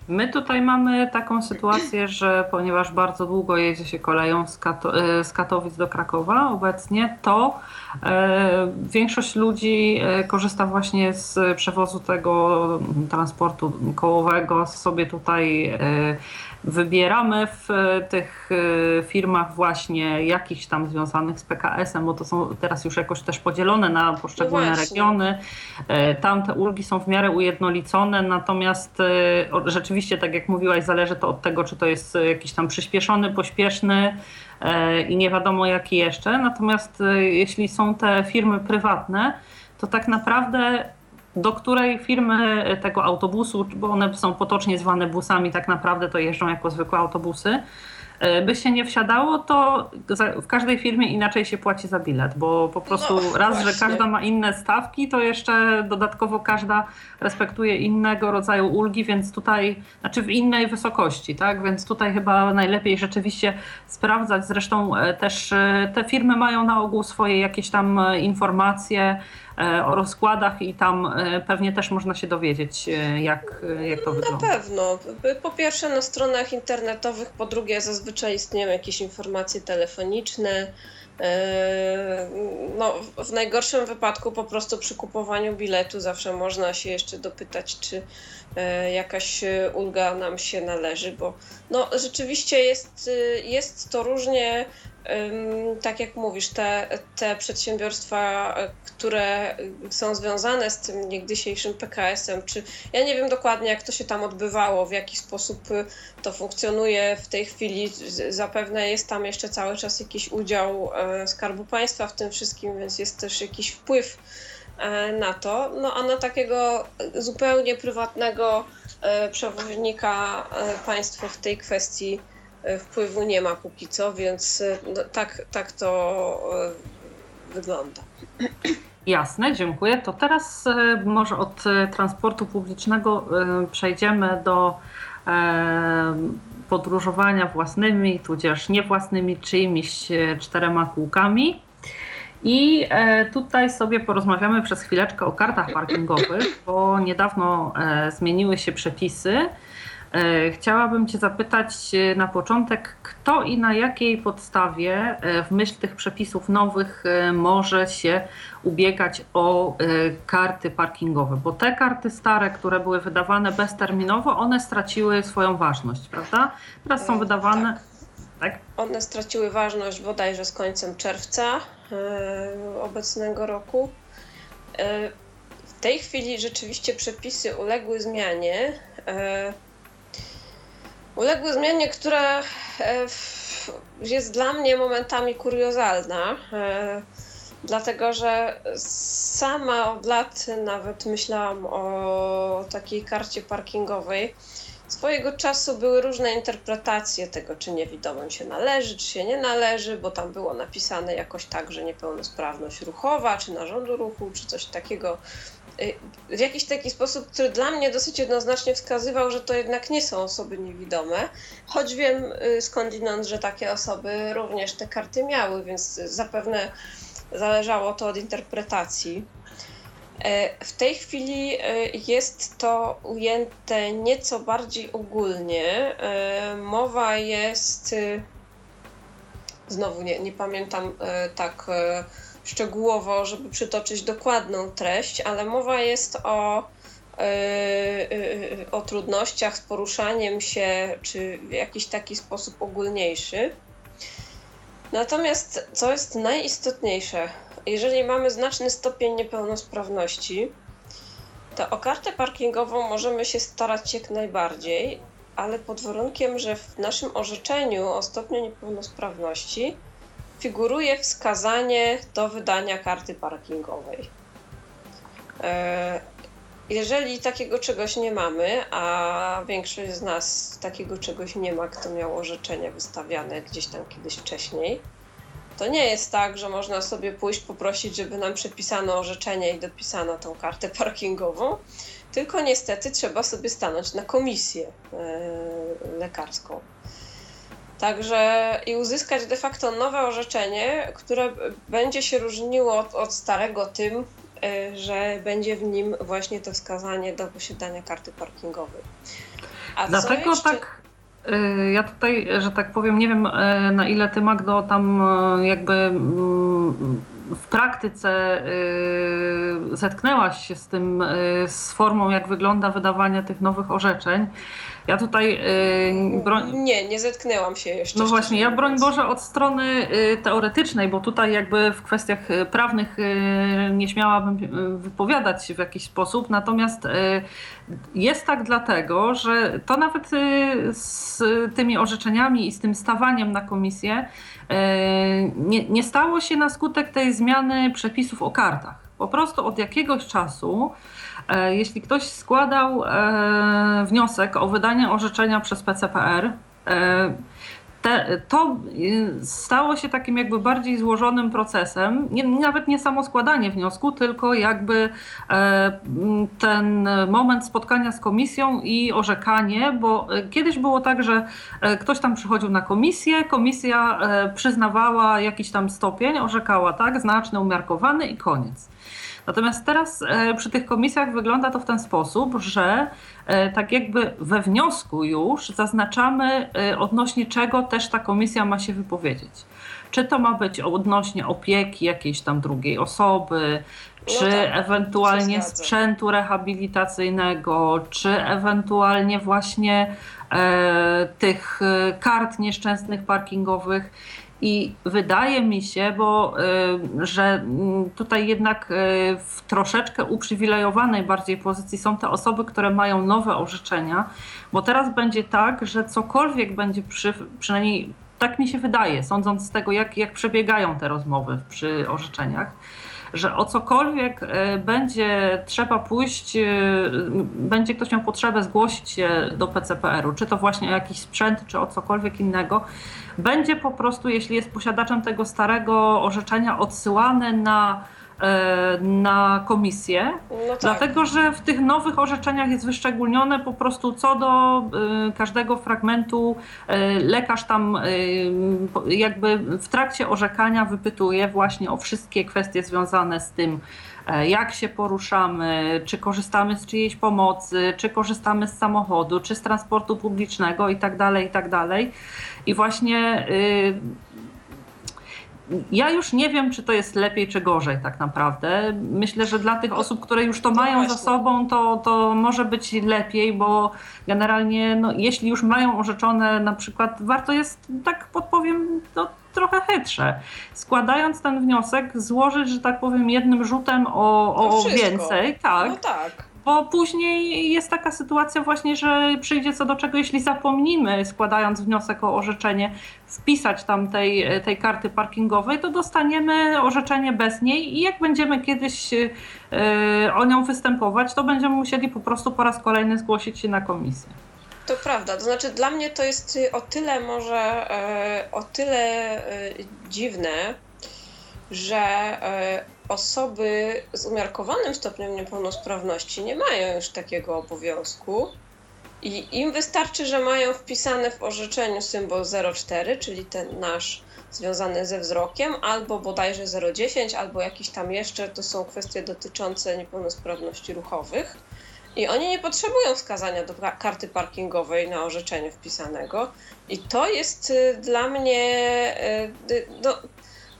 S2: My tutaj mamy taką sytuację, że ponieważ bardzo długo jedzie się koleją z, Kato z Katowic do Krakowa obecnie, to e, większość ludzi korzysta właśnie z przewozu tego transportu kołowego, sobie tutaj e, wybieramy w e, tych e, firmach właśnie jakichś tam związanych z PKS-em, bo to są teraz już jakoś też podzielone na poszczególne no regiony. E, tam te ulgi są w miarę ujednolicone, natomiast rzeczywiście, tak jak mówiłaś, zależy to od tego, czy to jest jakiś tam przyspieszony, pośpieszny i nie wiadomo jaki jeszcze. Natomiast jeśli są te firmy prywatne, to tak naprawdę do której firmy tego autobusu, bo one są potocznie zwane busami, tak naprawdę to jeżdżą jako zwykłe autobusy, E, by się nie wsiadało, to w każdej firmie inaczej się płaci za bilet, bo po prostu no, raz, właśnie. że każda ma inne stawki, to jeszcze dodatkowo każda respektuje innego rodzaju ulgi, więc tutaj, znaczy w innej wysokości, tak? Więc tutaj chyba najlepiej rzeczywiście sprawdzać. Zresztą e, też e, te firmy mają na ogół swoje jakieś tam informacje o rozkładach i tam pewnie też można się dowiedzieć, jak, jak to wygląda.
S3: Na pewno. Po pierwsze na stronach internetowych, po drugie zazwyczaj istnieją jakieś informacje telefoniczne. E, no, w najgorszym wypadku po prostu przy kupowaniu biletu zawsze można się jeszcze dopytać, czy e, jakaś ulga nam się należy, bo no, rzeczywiście jest, jest to różnie tak jak mówisz, te, te przedsiębiorstwa, które są związane z tym niegdysiejszym PKS-em, czy ja nie wiem dokładnie, jak to się tam odbywało, w jaki sposób to funkcjonuje w tej chwili. Zapewne jest tam jeszcze cały czas jakiś udział e, Skarbu Państwa w tym wszystkim, więc jest też jakiś wpływ e, na to. No a na takiego zupełnie prywatnego e, przewoźnika państwo w tej kwestii E, wpływu nie ma póki co, więc e, no, tak, tak to e, wygląda.
S2: Jasne, dziękuję. To teraz może od transportu publicznego przejdziemy do podróżowania własnymi, tudzież niewłasnymi, czyimiś czterema kółkami. I tutaj sobie porozmawiamy przez chwileczkę o kartach parkingowych, bo niedawno zmieniły się przepisy E, chciałabym Cię zapytać e, na początek, kto i na jakiej podstawie e, w myśl tych przepisów nowych może się ubiegać o karty parkingowe? Bo te karty stare, które były wydawane bezterminowo, one straciły swoją ważność, prawda? Teraz są wydawane.
S3: Tak. tak? One straciły ważność bodajże z końcem czerwca obecnego roku tej chwili rzeczywiście przepisy uległy zmianie. Uległy zmianie, która jest dla mnie momentami kuriozalna, dlatego że sama od lat nawet myślałam o takiej karcie parkingowej Swojego czasu były różne interpretacje tego, czy niewidomym się należy, czy się nie należy, bo tam było napisane jakoś tak, że niepełnosprawność ruchowa, czy narządu ruchu, czy coś takiego. Y, w jakiś taki sposób, który dla mnie dosyć jednoznacznie wskazywał, że to jednak nie są osoby niewidome, choć wiem y, skądinąd, że takie osoby również te karty miały, więc zapewne zależało to od interpretacji. E, w tej chwili jest to ujęte nieco bardziej ogólnie. Mowa jest, znowu nie, nie pamiętam tak szczegółowo, żeby przytoczyć dokładną treść, ale mowa jest o, o trudnościach z poruszaniem się, czy w jakiś taki sposób ogólniejszy. Natomiast co jest najistotniejsze, jeżeli mamy znaczny stopień niepełnosprawności, to o kartę parkingową możemy się starać jak najbardziej, ale pod warunkiem, że w naszym orzeczeniu o stopniu niepełnosprawności figuruje wskazanie do wydania karty parkingowej. E, jeżeli takiego czegoś nie mamy, a większość z nas takiego czegoś nie ma, kto miał orzeczenia wystawiane gdzieś tam kiedyś wcześniej, to nie jest tak, że można sobie pójść poprosić, żeby nam przepisano orzeczenie i dopisano tą kartę parkingową, tylko niestety trzeba sobie stanąć na komisję yy, lekarską. Także i uzyskać de facto nowe orzeczenie, które będzie się różniło od, od starego tym, yy, że będzie w nim właśnie to wskazanie do posiadania karty parkingowej.
S2: A Dlatego jeszcze... tak Y, ja tutaj, że tak powiem, nie wiem y, na ile ty Magdo tam y, jakby mm, w praktyce zetknęłaś się z tym, z formą jak wygląda wydawanie tych nowych orzeczeń. Ja tutaj.
S3: Yy, broń... Nie, nie zetknęłam się jeszcze.
S2: No właśnie, ja broń Boże od strony y, teoretycznej, bo tutaj jakby w kwestiach y, prawnych y, nie śmiałabym wypowiadać się w jakiś sposób. Natomiast jest tak dlatego, że to nawet z tymi orzeczeniami i z tym stawaniem na komisję nie, nie stało się na skutek tej zmiany przepisów o kartach. Po prostu od jakiegoś czasu jeśli ktoś składał e, wniosek o wydanie orzeczenia przez PCPR, e, te, to stało się takim jakby bardziej złożonym procesem. Nie, nawet nie samo składanie wniosku, tylko jakby ten moment spotkania z komisją i orzekanie, bo kiedyś było tak, że ktoś tam przychodził na komisję, komisja przyznawała jakiś tam stopień, orzekała tak, znaczny, umiarkowany i koniec. Natomiast teraz e, przy tych komisjach wygląda to w ten sposób, że e, tak jakby we wniosku już zaznaczamy e, odnośnie czego też ta komisja ma się wypowiedzieć. Czy to ma być odnośnie opieki jakiejś tam drugiej osoby, no czy no tak, ewentualnie sprzętu rehabilitacyjnego, czy ewentualnie właśnie e, tych kart nieszczęsnych parkingowych. I wydaje mi się, bo y, że mm, tutaj jednak y, w troszeczkę uprzywilejowanej bardziej pozycji są te osoby, które mają nowe orzeczenia, bo teraz będzie tak, że cokolwiek będzie przy, przynajmniej tak mi się wydaje, sądząc z tego, jak, jak przebiegają te rozmowy przy orzeczeniach, że o cokolwiek e, będzie trzeba pójść, e, będzie ktoś miał potrzebę zgłosić się do PCPR-u, czy to właśnie jakiś sprzęt, czy o cokolwiek innego, będzie po prostu, jeśli jest posiadaczem tego starego orzeczenia, odsyłany na na komisję, no tak. dlatego że w tych nowych orzeczeniach jest wyszczególnione po prostu co do e, każdego fragmentu e, lekarz tam jakby w trakcie orzekania wypytuje właśnie o wszystkie kwestie związane z tym, jak się poruszamy, czy korzystamy z czyjejś pomocy, czy korzystamy z samochodu, czy z transportu publicznego i tak dalej, i tak dalej. I właśnie ja już nie wiem, czy to jest lepiej, czy gorzej tak naprawdę. Myślę, że dla tych osób, które już to mają
S3: właśnie.
S2: za sobą, to, to może być lepiej, bo generalnie, no, jeśli już mają orzeczone, na przykład, warto jest, tak podpowiem, to trochę chytrze. Składając ten wniosek, złożyć, że tak powiem, jednym rzutem o, o więcej, tak.
S3: No tak.
S2: Bo później jest taka sytuacja właśnie, że przyjdzie co do czego, jeśli zapomnimy, składając wniosek o orzeczenie, wpisać tam tej, tej karty parkingowej, to dostaniemy orzeczenie bez niej i jak będziemy kiedyś yy, o nią występować, to będziemy musieli po prostu po raz kolejny zgłosić się na komisję.
S3: To prawda. To znaczy dla mnie to jest o tyle może e, o tyle e, dziwne, że e, osoby z umiarkowanym stopniem niepełnosprawności nie mają już takiego obowiązku. I im wystarczy, że mają wpisane w orzeczeniu symbol 04, czyli ten nasz związany ze wzrokiem, albo bodajże 010, albo jakiś tam jeszcze, to są kwestie dotyczące niepełnosprawności ruchowych. I oni nie potrzebują wskazania do ka- karty parkingowej na orzeczeniu wpisanego. I to jest y, dla mnie, y, y, no,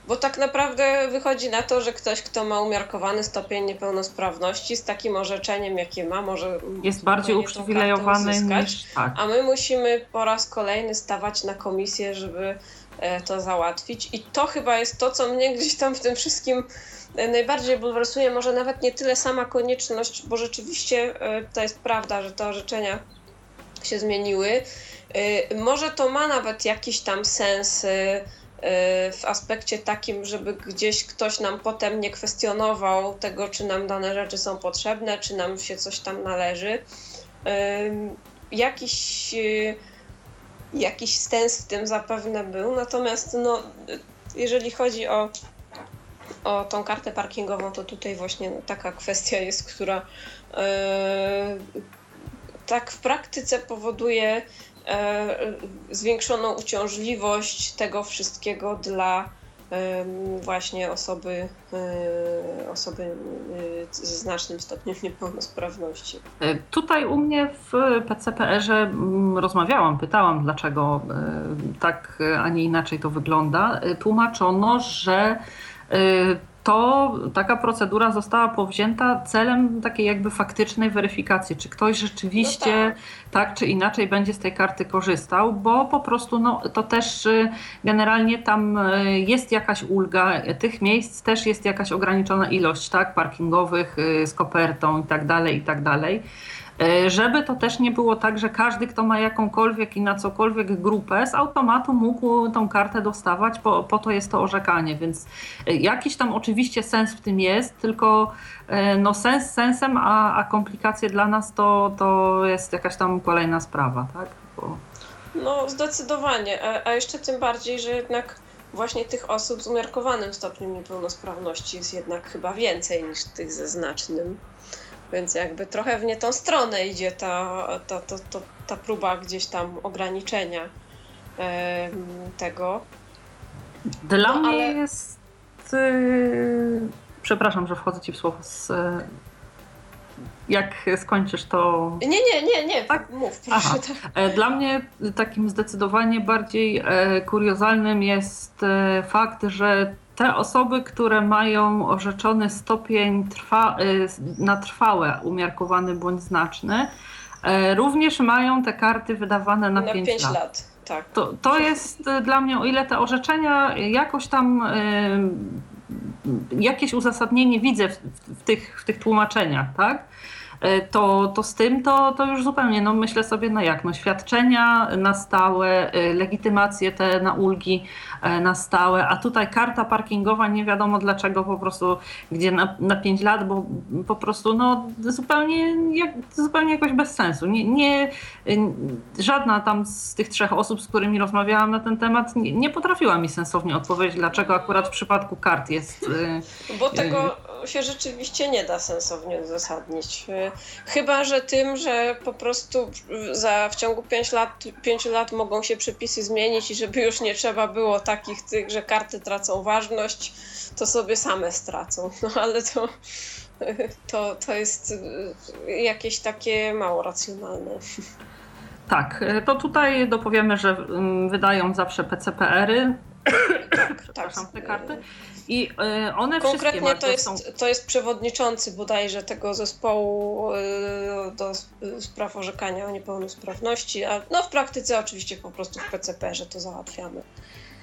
S3: bo tak naprawdę wychodzi na to, że ktoś, kto ma umiarkowany stopień niepełnosprawności, z takim orzeczeniem, jakie ma, może
S2: Jest bardziej uprzywilejowany niż tak.
S3: A my musimy po raz kolejny stawać na komisję, żeby e, to załatwić. I to chyba jest to, co mnie gdzieś tam w tym wszystkim e, najbardziej bulwersuje. Może nawet nie tyle sama konieczność, bo rzeczywiście e, to jest prawda, że te orzeczenia się zmieniły. Może to ma nawet jakiś tam sens w aspekcie takim, żeby gdzieś ktoś nam potem nie kwestionował tego, czy nam dane rzeczy są potrzebne, czy nam się coś tam należy. Jakiś, y, jakiś sens w tym zapewne był, natomiast no, y, jeżeli chodzi o, o tą kartę parkingową, to tutaj właśnie taka kwestia jest, która y, tak w praktyce powoduje zwiększoną uciążliwość tego wszystkiego dla em, właśnie osoby, e, osoby e, ze znacznym stopniem niepełnosprawności.
S2: E, Tutaj u mnie w PCPR-ze mm, rozmawiałam, pytałam, dlaczego e, tak, e, a nie inaczej to wygląda. E, Tłumaczono, że e, to taka procedura została powzięta celem takiej jakby faktycznej weryfikacji, czy ktoś rzeczywiście
S3: No
S2: tak czy inaczej będzie z tej karty korzystał, bo po prostu no, to też y, generalnie tam y, jest jakaś ulga, tych miejsc też jest jakaś ograniczona ilość, tak, parkingowych y, z kopertą i tak dalej, i tak dalej. Y, Żeby to też nie było tak, że każdy, kto ma jakąkolwiek i na cokolwiek grupę, z automatu mógł tą kartę dostawać, po, po to jest to orzekanie, więc y, jakiś tam oczywiście sens w tym jest, tylko y, no sens sensem, a, a komplikacje dla nas to, to jest jakaś tam kolejna sprawa, tak? Bo...
S3: No, zdecydowanie. A, a jeszcze tym bardziej, że jednak właśnie tych osób z umiarkowanym stopniem niepełnosprawności jest jednak chyba więcej niż tych ze znacznym. Więc jakby trochę w nie tą stronę idzie ta, ta, ta, ta, ta próba gdzieś tam ograniczenia tego.
S2: Dla
S3: No,
S2: mnie
S3: ale-
S2: jest. y, Przepraszam, że wchodzę ci w słowo. Z, jak skończysz, to.
S3: Nie, nie, nie, nie,
S2: Tak?
S3: mów, proszę.
S2: Aha.
S3: Tak.
S2: E, Dla mnie takim zdecydowanie bardziej e, kuriozalnym jest e, fakt, że te osoby, które mają orzeczony stopień trwa, e, na trwałe, umiarkowany bądź znaczny, e, również mają te karty wydawane na,
S3: Na
S2: 5
S3: 5
S2: lat.
S3: lat. Tak.
S2: To, to jest e, dla mnie, o ile te orzeczenia jakoś tam jakieś uzasadnienie widzę w, w, tych, w tych tłumaczeniach, tak? E, To, to z tym to, to już zupełnie, no myślę sobie, no jak, no świadczenia na stałe, e, legitymacje te na ulgi e, na stałe, a tutaj karta parkingowa nie wiadomo dlaczego po prostu, gdzie na, na 5 lat, bo po prostu no zupełnie, jak, zupełnie jakoś bez sensu. Nie, nie, żadna tam z tych trzech osób, z którymi rozmawiałam na ten temat, nie, nie potrafiła mi sensownie odpowiedzieć, dlaczego akurat w przypadku kart jest.
S3: Bo tego się rzeczywiście nie da sensownie uzasadnić. Chyba, że tym, że po prostu za, w ciągu 5 lat, 5 lat mogą się przepisy zmienić i żeby już nie trzeba było takich tych, że karty tracą ważność, to sobie same stracą. No ale to, to, to jest y, jakieś takie mało racjonalne.
S2: Tak, y, to tutaj dopowiemy, że mm, wydają zawsze PCPR-y.
S3: Tak.
S2: tak, te karty. I y, one
S3: Konkretnie to jest,
S2: są...
S3: to jest przewodniczący bodajże tego zespołu y, do spraw orzekania o niepełnosprawności, a no w praktyce oczywiście po prostu w PCP, że to załatwiamy.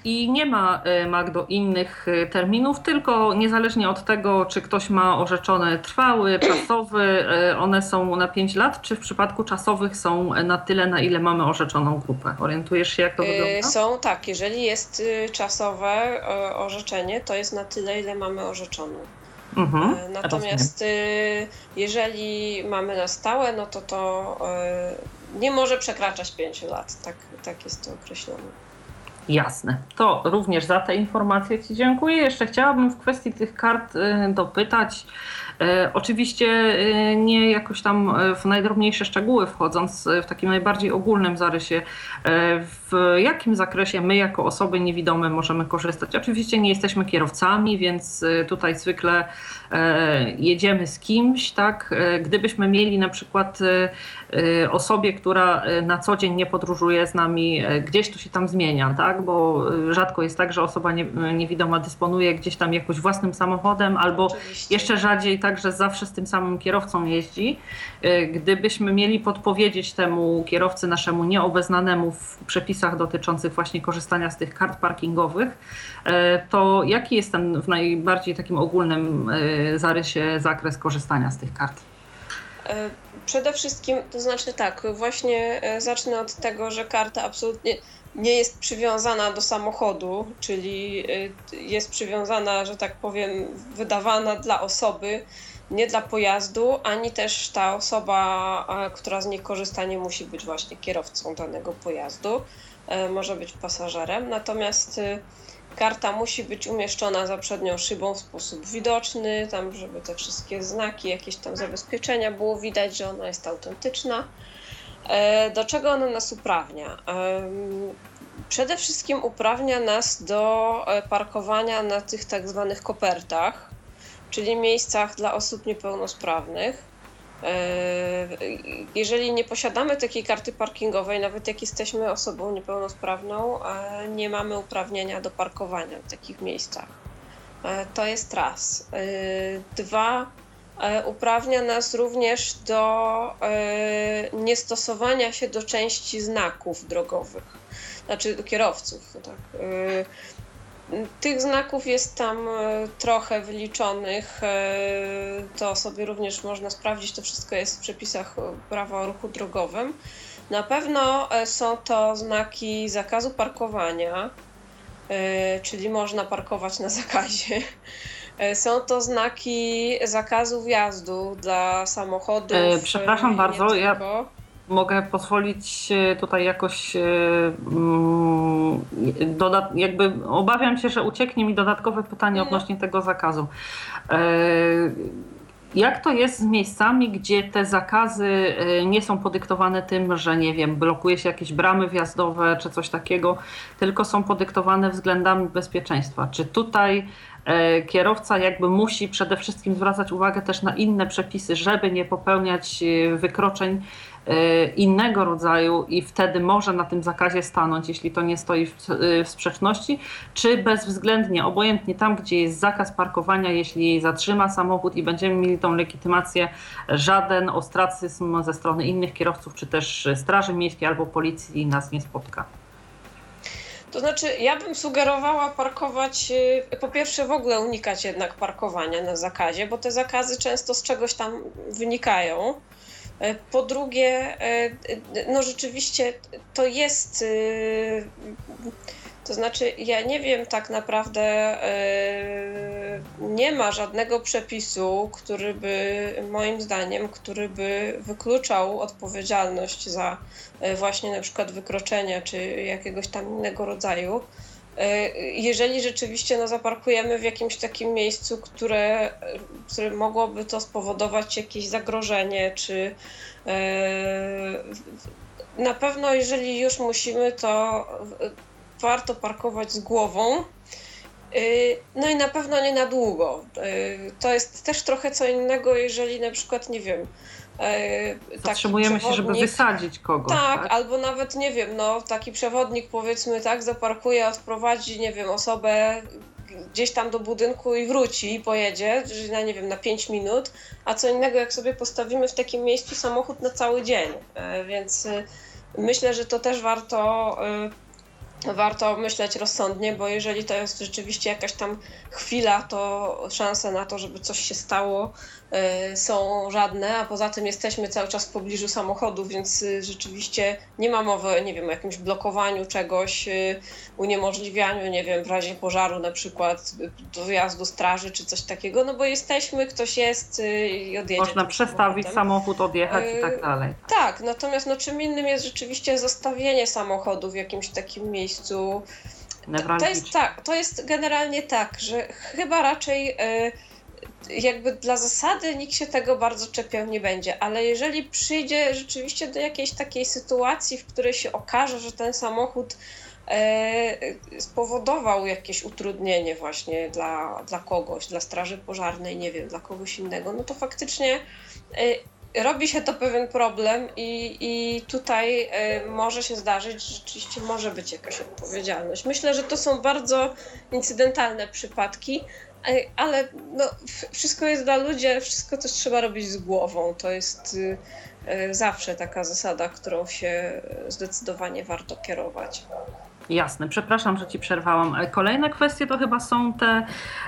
S2: I nie ma, y, Magdo, innych y, terminów, tylko niezależnie od tego, czy ktoś ma orzeczony trwały, czasowy, y, one są na 5 lat, czy w przypadku czasowych są na tyle, na ile mamy orzeczoną grupę. Orientujesz się, jak to wygląda?
S3: Są tak, jeżeli jest czasowe orzeczenie, to jest na tyle, ile mamy orzeczoną. Mhm, Natomiast rozumiem. jeżeli mamy na stałe, no to to nie może przekraczać 5 lat. Tak, tak jest to określone.
S2: Jasne. To również za te informacje Ci dziękuję. Jeszcze chciałabym w kwestii tych kart y, dopytać. E, oczywiście y, nie jakoś tam w najdrobniejsze szczegóły wchodząc, w takim najbardziej ogólnym zarysie, w jakim zakresie my jako osoby niewidome możemy korzystać. Oczywiście nie jesteśmy kierowcami, więc tutaj zwykle jedziemy z kimś, tak? Gdybyśmy mieli na przykład osobie, która na co dzień nie podróżuje z nami, gdzieś to się tam zmienia, tak? Bo rzadko jest tak, że osoba niewidoma dysponuje gdzieś tam jakoś własnym samochodem, albo Oczywiście. jeszcze rzadziej tak, że zawsze z tym samym kierowcą jeździ. Gdybyśmy mieli podpowiedzieć temu kierowcy naszemu nieobeznanemu w przepisach dotyczących właśnie korzystania z tych kart parkingowych, to jaki jest ten w najbardziej takim ogólnym zarysie zakres korzystania z tych kart?
S3: E, przede wszystkim, to znaczy tak, właśnie e, zacznę od tego, że karta absolutnie nie jest przywiązana do samochodu, czyli e, jest przywiązana, że tak powiem, wydawana dla osoby, nie dla pojazdu, ani też ta osoba, która z niej korzysta, nie musi być właśnie kierowcą danego pojazdu, może być pasażerem. Natomiast Karta musi być umieszczona za przednią szybą w sposób widoczny, tam żeby te wszystkie znaki, jakieś tam zabezpieczenia było widać, że ona jest autentyczna. E, do czego ona nas uprawnia? Przede wszystkim uprawnia nas do e, parkowania na tych tak zwanych kopertach, czyli miejscach dla osób niepełnosprawnych. E, jeżeli nie posiadamy takiej karty parkingowej, nawet jak jesteśmy osobą niepełnosprawną, e, nie mamy uprawnienia do parkowania w takich miejscach. E, to jest raz. Dwa, uprawnia nas również do niestosowania się do części znaków drogowych, znaczy do kierowców. Tak. Tych znaków jest tam e, trochę wyliczonych. E, to sobie również można sprawdzić. To wszystko jest w przepisach prawa o ruchu drogowym. Na pewno e, są to znaki zakazu parkowania, czyli można parkować na zakazie. Są to znaki zakazu wjazdu dla samochodów.
S2: Przepraszam bardzo, ja mogę pozwolić tutaj jakoś mm, dodat, jakby obawiam się, że ucieknie mi dodatkowe pytanie odnośnie tego zakazu. E, jak to jest z miejscami, gdzie te zakazy e, nie są podyktowane tym, że nie wiem, blokuje się jakieś bramy wjazdowe czy coś takiego, tylko są podyktowane względami bezpieczeństwa? Czy tutaj e, kierowca jakby musi przede wszystkim zwracać uwagę też na inne przepisy, żeby nie popełniać wykroczeń E, innego rodzaju i wtedy może na tym zakazie stanąć, jeśli to nie stoi w, e, w sprzeczności, czy bezwzględnie, obojętnie tam, gdzie jest zakaz parkowania, jeśli zatrzyma samochód i będziemy mieli tą legitymację, żaden ostracyzm ze strony innych kierowców, czy też Straży Miejskiej albo Policji nas nie spotka.
S3: To znaczy, ja bym sugerowała parkować, e, po pierwsze w ogóle unikać jednak parkowania na zakazie, bo te zakazy często z czegoś tam wynikają. E, po drugie, e, no rzeczywiście to jest. E, to znaczy, ja nie wiem tak naprawdę, nie ma żadnego przepisu, który by, moim zdaniem, który by wykluczał odpowiedzialność za właśnie na przykład wykroczenia czy jakiegoś tam innego rodzaju. Jeżeli rzeczywiście no, zaparkujemy w jakimś takim miejscu, które, które mogłoby to spowodować jakieś zagrożenie, czy e, na pewno jeżeli już musimy, to warto parkować z głową. E, no i na pewno nie na długo. E, to jest też trochę co innego, jeżeli na przykład, nie wiem, E,
S2: Zatrzymujemy się, żeby wysadzić kogoś.
S3: Tak, tak, albo nawet, nie wiem, no taki przewodnik powiedzmy tak, zaparkuje, odprowadzi, nie wiem, osobę gdzieś tam do budynku i wróci i pojedzie, na nie wiem, na 5 minut, a co innego jak sobie postawimy w takim miejscu samochód na cały dzień. E, więc myślę, że to też warto warto myśleć rozsądnie, bo jeżeli to jest rzeczywiście jakaś tam chwila, to szanse na to, żeby coś się stało, są żadne, a poza tym jesteśmy cały czas w pobliżu samochodów, więc y, rzeczywiście nie ma mowy, nie wiem, o jakimś blokowaniu czegoś, y, uniemożliwianiu, nie wiem, w razie pożaru na przykład dojazdu straży czy coś takiego, no bo jesteśmy, ktoś jest i odjedzie.
S2: Można przestawić samochód, odjechać i tak dalej.
S3: Tak, natomiast no, czym innym jest rzeczywiście zostawienie samochodu w jakimś takim miejscu. To jest tak, to jest generalnie tak, że chyba raczej jakby dla zasady nikt się tego bardzo czepiał nie będzie, ale jeżeli przyjdzie rzeczywiście do jakiejś takiej sytuacji, w której się okaże, że ten samochód e, spowodował jakieś utrudnienie właśnie dla, dla kogoś, dla straży pożarnej, nie wiem, dla kogoś innego, no to faktycznie e, robi się to pewien problem i, i tutaj e, może się zdarzyć, że rzeczywiście może być jakaś odpowiedzialność. Myślę, że to są bardzo incydentalne przypadki, ale no, wszystko jest dla ludzi, ale wszystko też trzeba robić z głową. To jest y, y, zawsze taka zasada, którą się zdecydowanie warto kierować.
S2: Jasne, przepraszam, że ci przerwałam. E, kolejne kwestie to chyba są te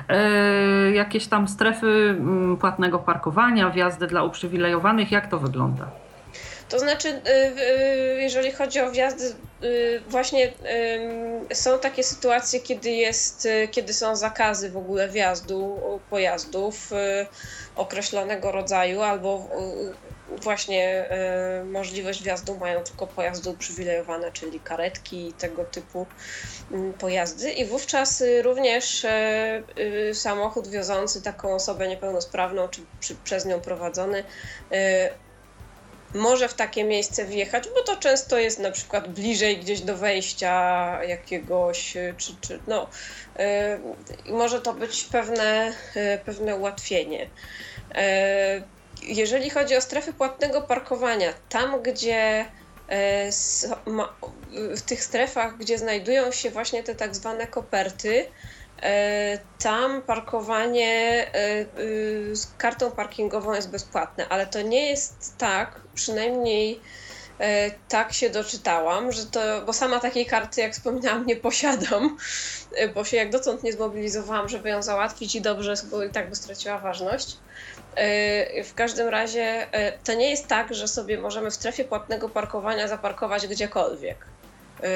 S2: e, jakieś tam strefy m, płatnego parkowania, wjazdy dla uprzywilejowanych. Jak to wygląda?
S3: To znaczy, y, y, jeżeli chodzi o wjazdy, y, właśnie są takie sytuacje, kiedy, jest, kiedy są zakazy w ogóle wjazdu pojazdów określonego rodzaju, albo właśnie możliwość wjazdu mają tylko pojazdy uprzywilejowane, czyli karetki i tego typu mm, pojazdy. I wówczas również samochód wiozący taką osobę niepełnosprawną, czy przez nią prowadzony, może w takie miejsce wjechać, bo to często jest na przykład bliżej gdzieś do wejścia jakiegoś, e, czy, czy no, yy, może to być pewne, yy, pewne ułatwienie. Yy, jeżeli chodzi o strefy płatnego parkowania, tam gdzie w tych strefach, gdzie znajdują się właśnie te tak zwane koperty, tam parkowanie e, e, z kartą parkingową jest bezpłatne, ale to nie jest tak, przynajmniej tak się doczytałam, że to, bo sama takiej karty, jak wspominałam, nie posiadam, bo się jak dotąd nie zmobilizowałam, żeby ją załatwić i dobrze, bo i tak by straciła ważność. W każdym razie to nie jest tak, że sobie możemy w strefie płatnego parkowania zaparkować gdziekolwiek. Y,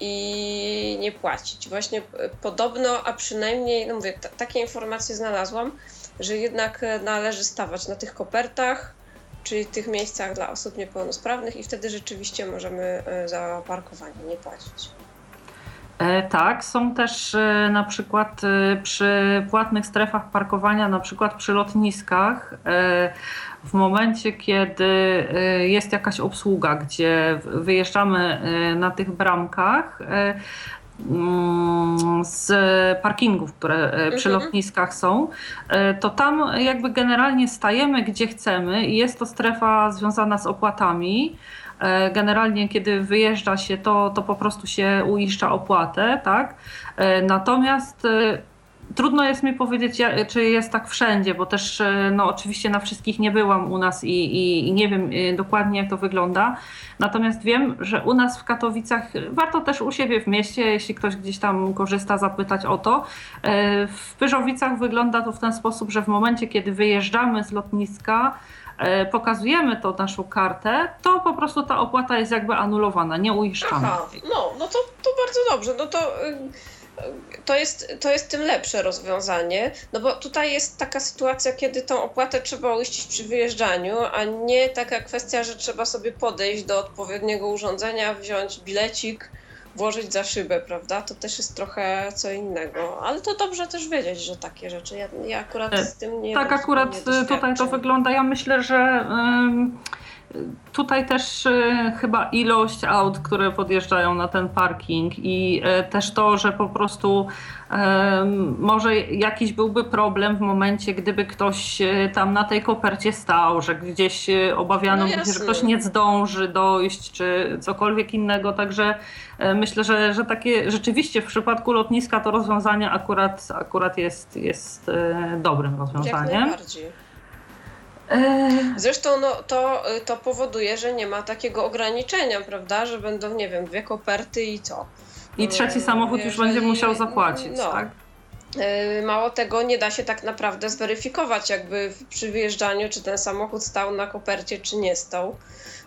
S3: i nie płacić. Właśnie podobno, a przynajmniej, no mówię, takie informacje znalazłam, że jednak należy stawać na tych kopertach, czyli tych miejscach dla osób niepełnosprawnych i wtedy rzeczywiście możemy y, za parkowanie nie płacić.
S2: E, tak, są też na przykład przy płatnych strefach parkowania, na przykład przy lotniskach, w momencie, kiedy jest jakaś obsługa, gdzie wyjeżdżamy na tych bramkach, mm, z parkingów, które przy mhm. lotniskach są, to tam jakby generalnie stajemy gdzie chcemy i jest to strefa związana z opłatami. Generalnie, kiedy wyjeżdża się, to, to po prostu się uiszcza opłatę, tak? Natomiast trudno jest mi powiedzieć, czy jest tak wszędzie, bo też no, oczywiście na wszystkich nie byłam u nas i, i, i, nie wiem dokładnie, jak to wygląda. Natomiast wiem, że u nas w Katowicach warto też u siebie w mieście, jeśli ktoś gdzieś tam korzysta, zapytać o to. W Pyrzowicach wygląda to w ten sposób, że w momencie, kiedy wyjeżdżamy z lotniska, E, pokazujemy tą naszą kartę, to po prostu ta opłata jest jakby anulowana, nie uiszczana. Aha,
S3: no, no to, to bardzo dobrze. No to y, to jest, to jest tym lepsze rozwiązanie, no bo tutaj jest taka sytuacja, kiedy tą opłatę trzeba uiścić przy wyjeżdżaniu, a nie taka kwestia, że trzeba sobie podejść do odpowiedniego urządzenia, wziąć bilecik, włożyć za szybę, prawda? To też jest trochę co innego. Ale to dobrze też wiedzieć, że takie rzeczy. Ja, ja akurat z tym nie
S2: Tak, akurat nie tutaj to wygląda. Ja myślę, że. Tutaj też e, chyba ilość aut, które podjeżdżają na ten parking i e, też to, że po prostu może jakiś byłby problem w momencie, gdyby ktoś tam na tej kopercie stał, że gdzieś obawiano no się, że ktoś nie zdąży dojść, czy cokolwiek innego. Także myślę, że, że takie rzeczywiście w przypadku lotniska to rozwiązanie akurat, akurat jest, jest dobrym rozwiązaniem. Jak
S3: najbardziej. Zresztą no, to, to powoduje, że nie ma takiego ograniczenia, prawda, że będą, nie wiem, dwie koperty i co.
S2: I trzeci samochód Jeżeli, już będzie musiał zapłacić, no, tak?
S3: E, mało tego, nie da się tak naprawdę zweryfikować, jakby przy wyjeżdżaniu, czy ten samochód stał na kopercie, czy nie stał.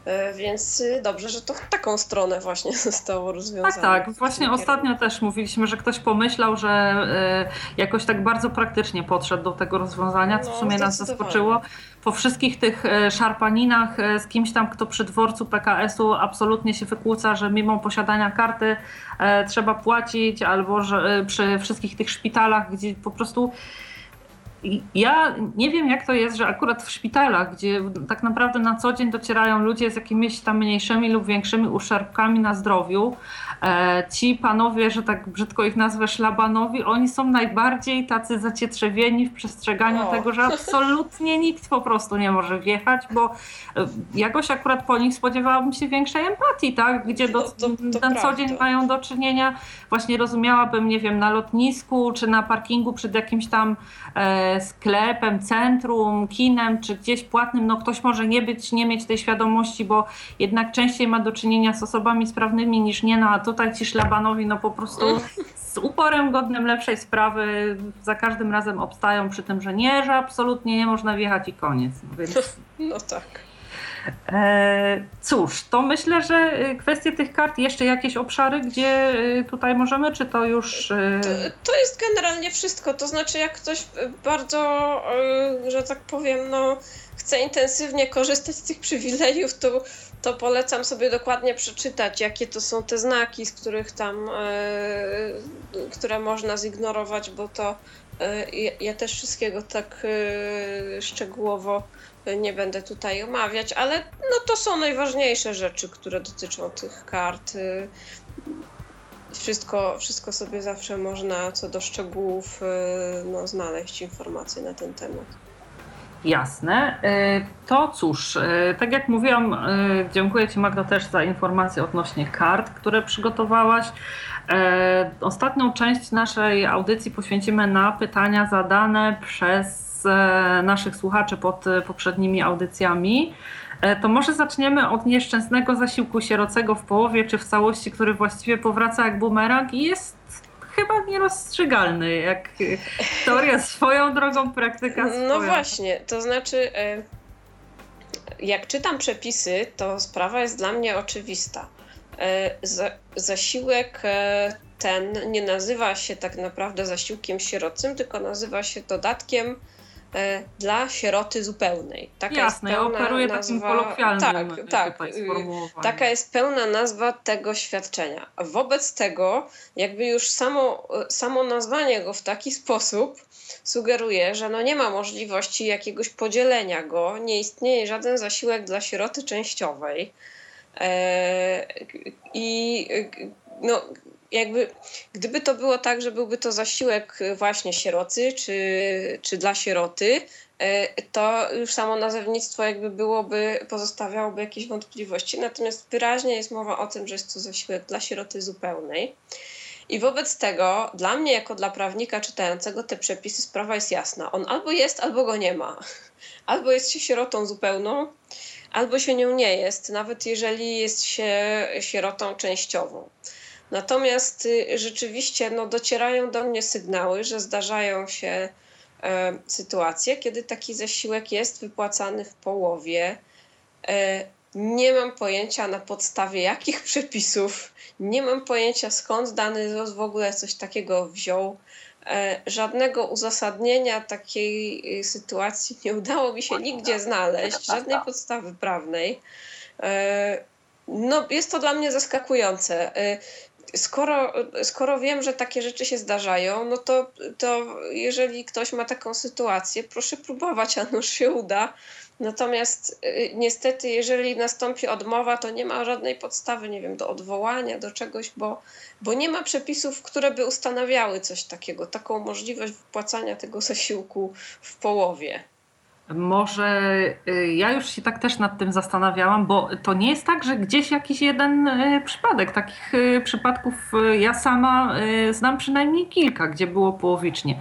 S3: E, więc y, dobrze, że to w taką stronę właśnie zostało rozwiązane.
S2: Tak, tak. Właśnie ostatnio też mówiliśmy, że ktoś pomyślał, że e, jakoś tak bardzo praktycznie podszedł do tego rozwiązania, co w no, sumie nas zaskoczyło. Po wszystkich tych e, szarpaninach z kimś tam, kto przy dworcu PKS-u absolutnie się wykłóca, że mimo posiadania karty trzeba płacić, albo że przy wszystkich tych szpitalach, gdzie po prostu ja nie wiem, jak to jest, że akurat w szpitalach, gdzie tak naprawdę na co dzień docierają ludzie z jakimiś tam mniejszymi lub większymi uszczerbkami na zdrowiu, E, ci panowie, że tak brzydko ich nazwę szlabanowi, oni są najbardziej tacy zacietrzewieni w przestrzeganiu o. tego, że absolutnie nikt po prostu nie może wjechać, bo e, jakoś akurat po nich spodziewałabym się większej empatii, tak? Gdzie do, to, to, to na co dzień mają do czynienia, właśnie rozumiałabym, nie wiem, na lotnisku, czy na parkingu przed jakimś tam e, sklepem, centrum, kinem, czy gdzieś płatnym, no ktoś może nie być, nie mieć tej świadomości, bo jednak częściej ma do czynienia z osobami sprawnymi niż nie, no a tutaj ci szlabanowi no po prostu z uporem godnym lepszej sprawy za każdym razem obstają przy tym, że nie, że absolutnie nie można wjechać i koniec.
S3: No, więc... no tak.
S2: E, cóż, to myślę, że kwestie tych kart, jeszcze jakieś obszary, gdzie y, tutaj możemy, czy to już.
S3: Y, to, to, jest generalnie wszystko. To znaczy, jak ktoś bardzo, y, że tak powiem, no, chce intensywnie korzystać z tych przywilejów, to to polecam sobie dokładnie przeczytać, jakie to są te znaki, z których tam, które można zignorować, bo to e, ja też wszystkiego tak szczegółowo nie będę tutaj omawiać, ale no to są najważniejsze rzeczy, które dotyczą tych kart. Wszystko, wszystko sobie zawsze można co do szczegółów no, znaleźć informacje na ten temat.
S2: Jasne. E, to cóż, e, tak jak mówiłam, dziękuję Ci Magda też za informacje odnośnie kart, które przygotowałaś. Ostatnią część naszej audycji poświęcimy na pytania zadane przez naszych słuchaczy pod poprzednimi audycjami. To może zaczniemy od nieszczęsnego zasiłku sierocego w połowie czy w całości, który właściwie powraca jak bumerang i jest chyba nierozstrzygalny, jak teoria swoją drogą, praktyka no swoją.
S3: No właśnie, to znaczy e, jak czytam przepisy, to sprawa jest dla mnie oczywista. E, zasiłek e, ten nie nazywa się tak naprawdę zasiłkiem sierocym, tylko nazywa się dodatkiem E, dla sieroty zupełnej.
S2: Taka Jasne, jest pełna ja operuję nazwa... takim kolokwialnym tak, tak,
S3: Taka jest pełna nazwa tego świadczenia. Wobec tego jakby już samo, samo nazwanie go w taki sposób sugeruje, że no nie ma możliwości jakiegoś podzielenia go, nie istnieje żaden zasiłek dla sieroty częściowej. E, I no, jakby gdyby to było tak, że byłby to zasiłek właśnie sierocy czy, czy dla sieroty, e, to już samo nazewnictwo jakby byłoby, pozostawiałoby jakieś wątpliwości. Natomiast wyraźnie jest mowa o tym, że jest to zasiłek dla sieroty zupełnej. I wobec tego, dla mnie, jako dla prawnika czytającego te przepisy, sprawa jest jasna. On albo jest, albo go nie ma. Albo jest się sierotą zupełną, albo się nią nie jest, nawet jeżeli jest się sierotą częściową. Natomiast y, rzeczywiście no, docierają do mnie sygnały, że zdarzają się e, sytuacje, kiedy taki zasiłek jest wypłacany w połowie. E, nie mam pojęcia na podstawie jakich przepisów, nie mam pojęcia skąd dany ZOS w ogóle coś takiego wziął. E, żadnego uzasadnienia takiej y, sytuacji nie udało mi się nigdzie znaleźć, żadnej podstawy prawnej. E, no, jest to dla mnie zaskakujące. Skoro, skoro wiem, że takie rzeczy się zdarzają, no to, to jeżeli ktoś ma taką sytuację, proszę próbować, a nuż się uda. Natomiast y, niestety, jeżeli nastąpi odmowa, to nie ma żadnej podstawy, nie wiem, do odwołania, do czegoś, bo, bo nie ma przepisów, które by ustanawiały coś takiego, taką możliwość wypłacania tego zasiłku w połowie.
S2: Może y, ja już się tak też nad tym zastanawiałam, bo to nie jest tak, że gdzieś jakiś jeden y, przypadek. Takich przypadków ja sama znam przynajmniej kilka, gdzie było połowicznie.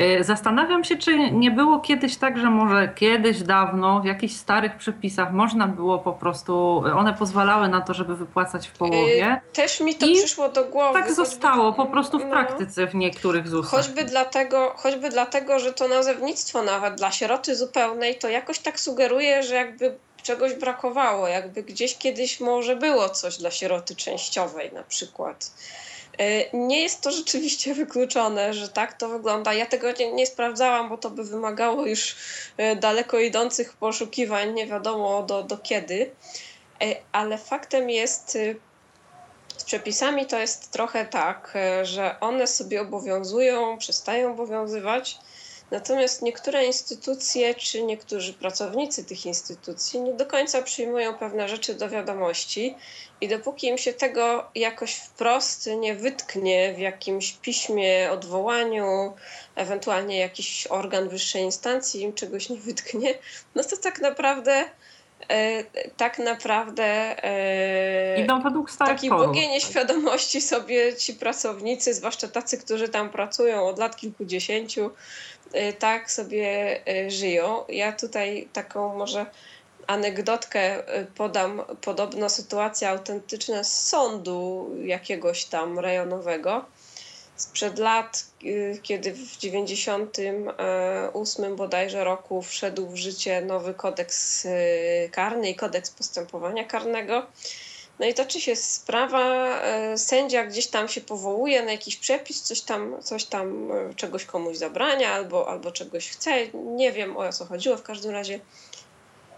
S2: Y, zastanawiam się, czy nie było kiedyś tak, że może kiedyś dawno w jakichś starych przepisach można było po prostu, one pozwalały na to, żeby wypłacać w połowie.
S3: Y, też mi to I przyszło do głowy.
S2: Tak zostało po prostu w no. praktyce w niektórych ZUS-ach.
S3: Choćby dlatego, choćby dlatego, że to nazewnictwo nawet dla sieroty zupełnej to jakoś tak sugeruje, że jakby czegoś brakowało, jakby gdzieś kiedyś może było coś dla sieroty częściowej na przykład. E, nie jest to rzeczywiście wykluczone, że tak to wygląda. Ja tego nie, nie, sprawdzałam, bo to by wymagało już e, daleko idących poszukiwań, nie wiadomo do, do kiedy. E, ale faktem jest, z przepisami to jest trochę tak, że one sobie obowiązują, przestają obowiązywać. Natomiast niektóre instytucje czy niektórzy pracownicy tych instytucji nie do końca przyjmują pewne rzeczy do wiadomości i dopóki im się tego jakoś wprost nie wytknie w jakimś piśmie, odwołaniu, ewentualnie jakiś organ wyższej instancji im czegoś nie wytknie, no to tak naprawdę tak naprawdę
S2: e, idą według
S3: starych takiej nieświadomości sobie ci pracownicy, zwłaszcza tacy, którzy tam pracują od lat kilkudziesięciu, e, tak sobie żyją. Ja tutaj taką może anegdotkę podam. Podobno sytuacja autentyczna z sądu jakiegoś tam rejonowego. Sprzed lat, y, kiedy w 98 bodajże roku wszedł w życie nowy kodeks y, karny i kodeks postępowania karnego. No i toczy się sprawa, sędzia gdzieś tam się powołuje na jakiś przepis, coś tam, coś tam czegoś komuś zabrania albo, albo czegoś chce. Nie wiem o co chodziło, w każdym razie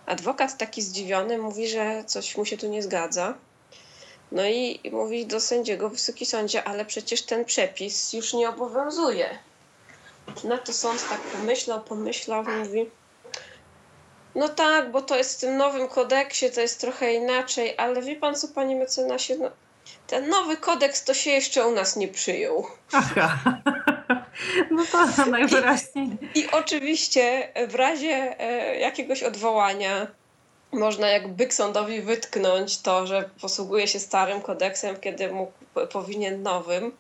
S3: Adwokat taki zdziwiony mówi, że coś mu się tu nie zgadza. No i mówi do sędziego, wysoki sądzie, ale przecież ten przepis już nie obowiązuje. No to sąd tak pomyślał, pomyślał, mówi, no tak, bo to jest w tym nowym kodeksie, to jest trochę inaczej, ale wie pan co, panie mecenasie, no, ten nowy kodeks to się jeszcze u nas nie przyjął.
S2: Aha. No to najwyraźniej.
S3: I, I oczywiście w razie e, jakiegoś odwołania można jak byk sądowi wytknąć to, że posługuje się starym kodeksem, kiedy mógł, powinien nowym.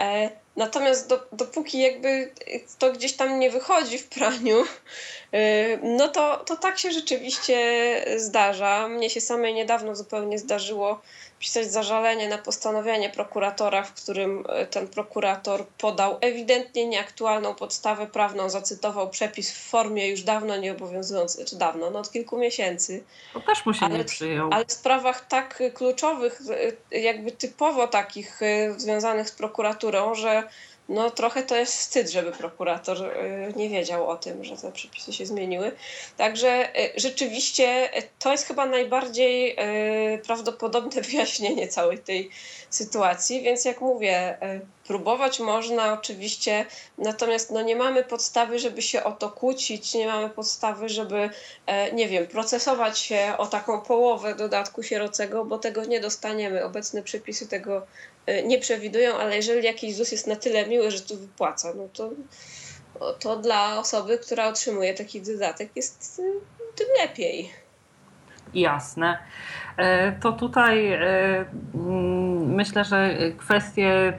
S3: E, natomiast do, dopóki jakby to gdzieś tam nie wychodzi w praniu, e, no to, to tak się rzeczywiście zdarza. Mnie się samej niedawno zupełnie zdarzyło pisać zażalenie na postanowienie prokuratora, w którym e, ten prokurator podał ewidentnie nieaktualną podstawę prawną, zacytował przepis w formie już dawno nieobowiązującej, czy dawno, no od kilku miesięcy.
S2: To też mu się ale, nie przyjął.
S3: Ale w sprawach tak kluczowych, e, jakby typowo takich e, związanych z prokuraturą, że no trochę to jest wstyd, żeby prokurator y, nie wiedział o tym, że te przepisy się zmieniły. Także y, rzeczywiście y, to jest chyba najbardziej prawdopodobne wyjaśnienie całej tej sytuacji, więc jak mówię, próbować można oczywiście, natomiast no nie mamy podstawy, żeby się o to kłócić, nie mamy podstawy, żeby, nie wiem, procesować się o taką połowę dodatku sierocego, bo tego nie dostaniemy. Obecne przepisy tego E, nie przewidują, ale jeżeli jakiś ZUS jest na tyle miły, że to wypłaca, no to, to dla osoby, która otrzymuje taki dodatek jest e, tym lepiej.
S2: Jasne. E, to tutaj mm, myślę, że kwestię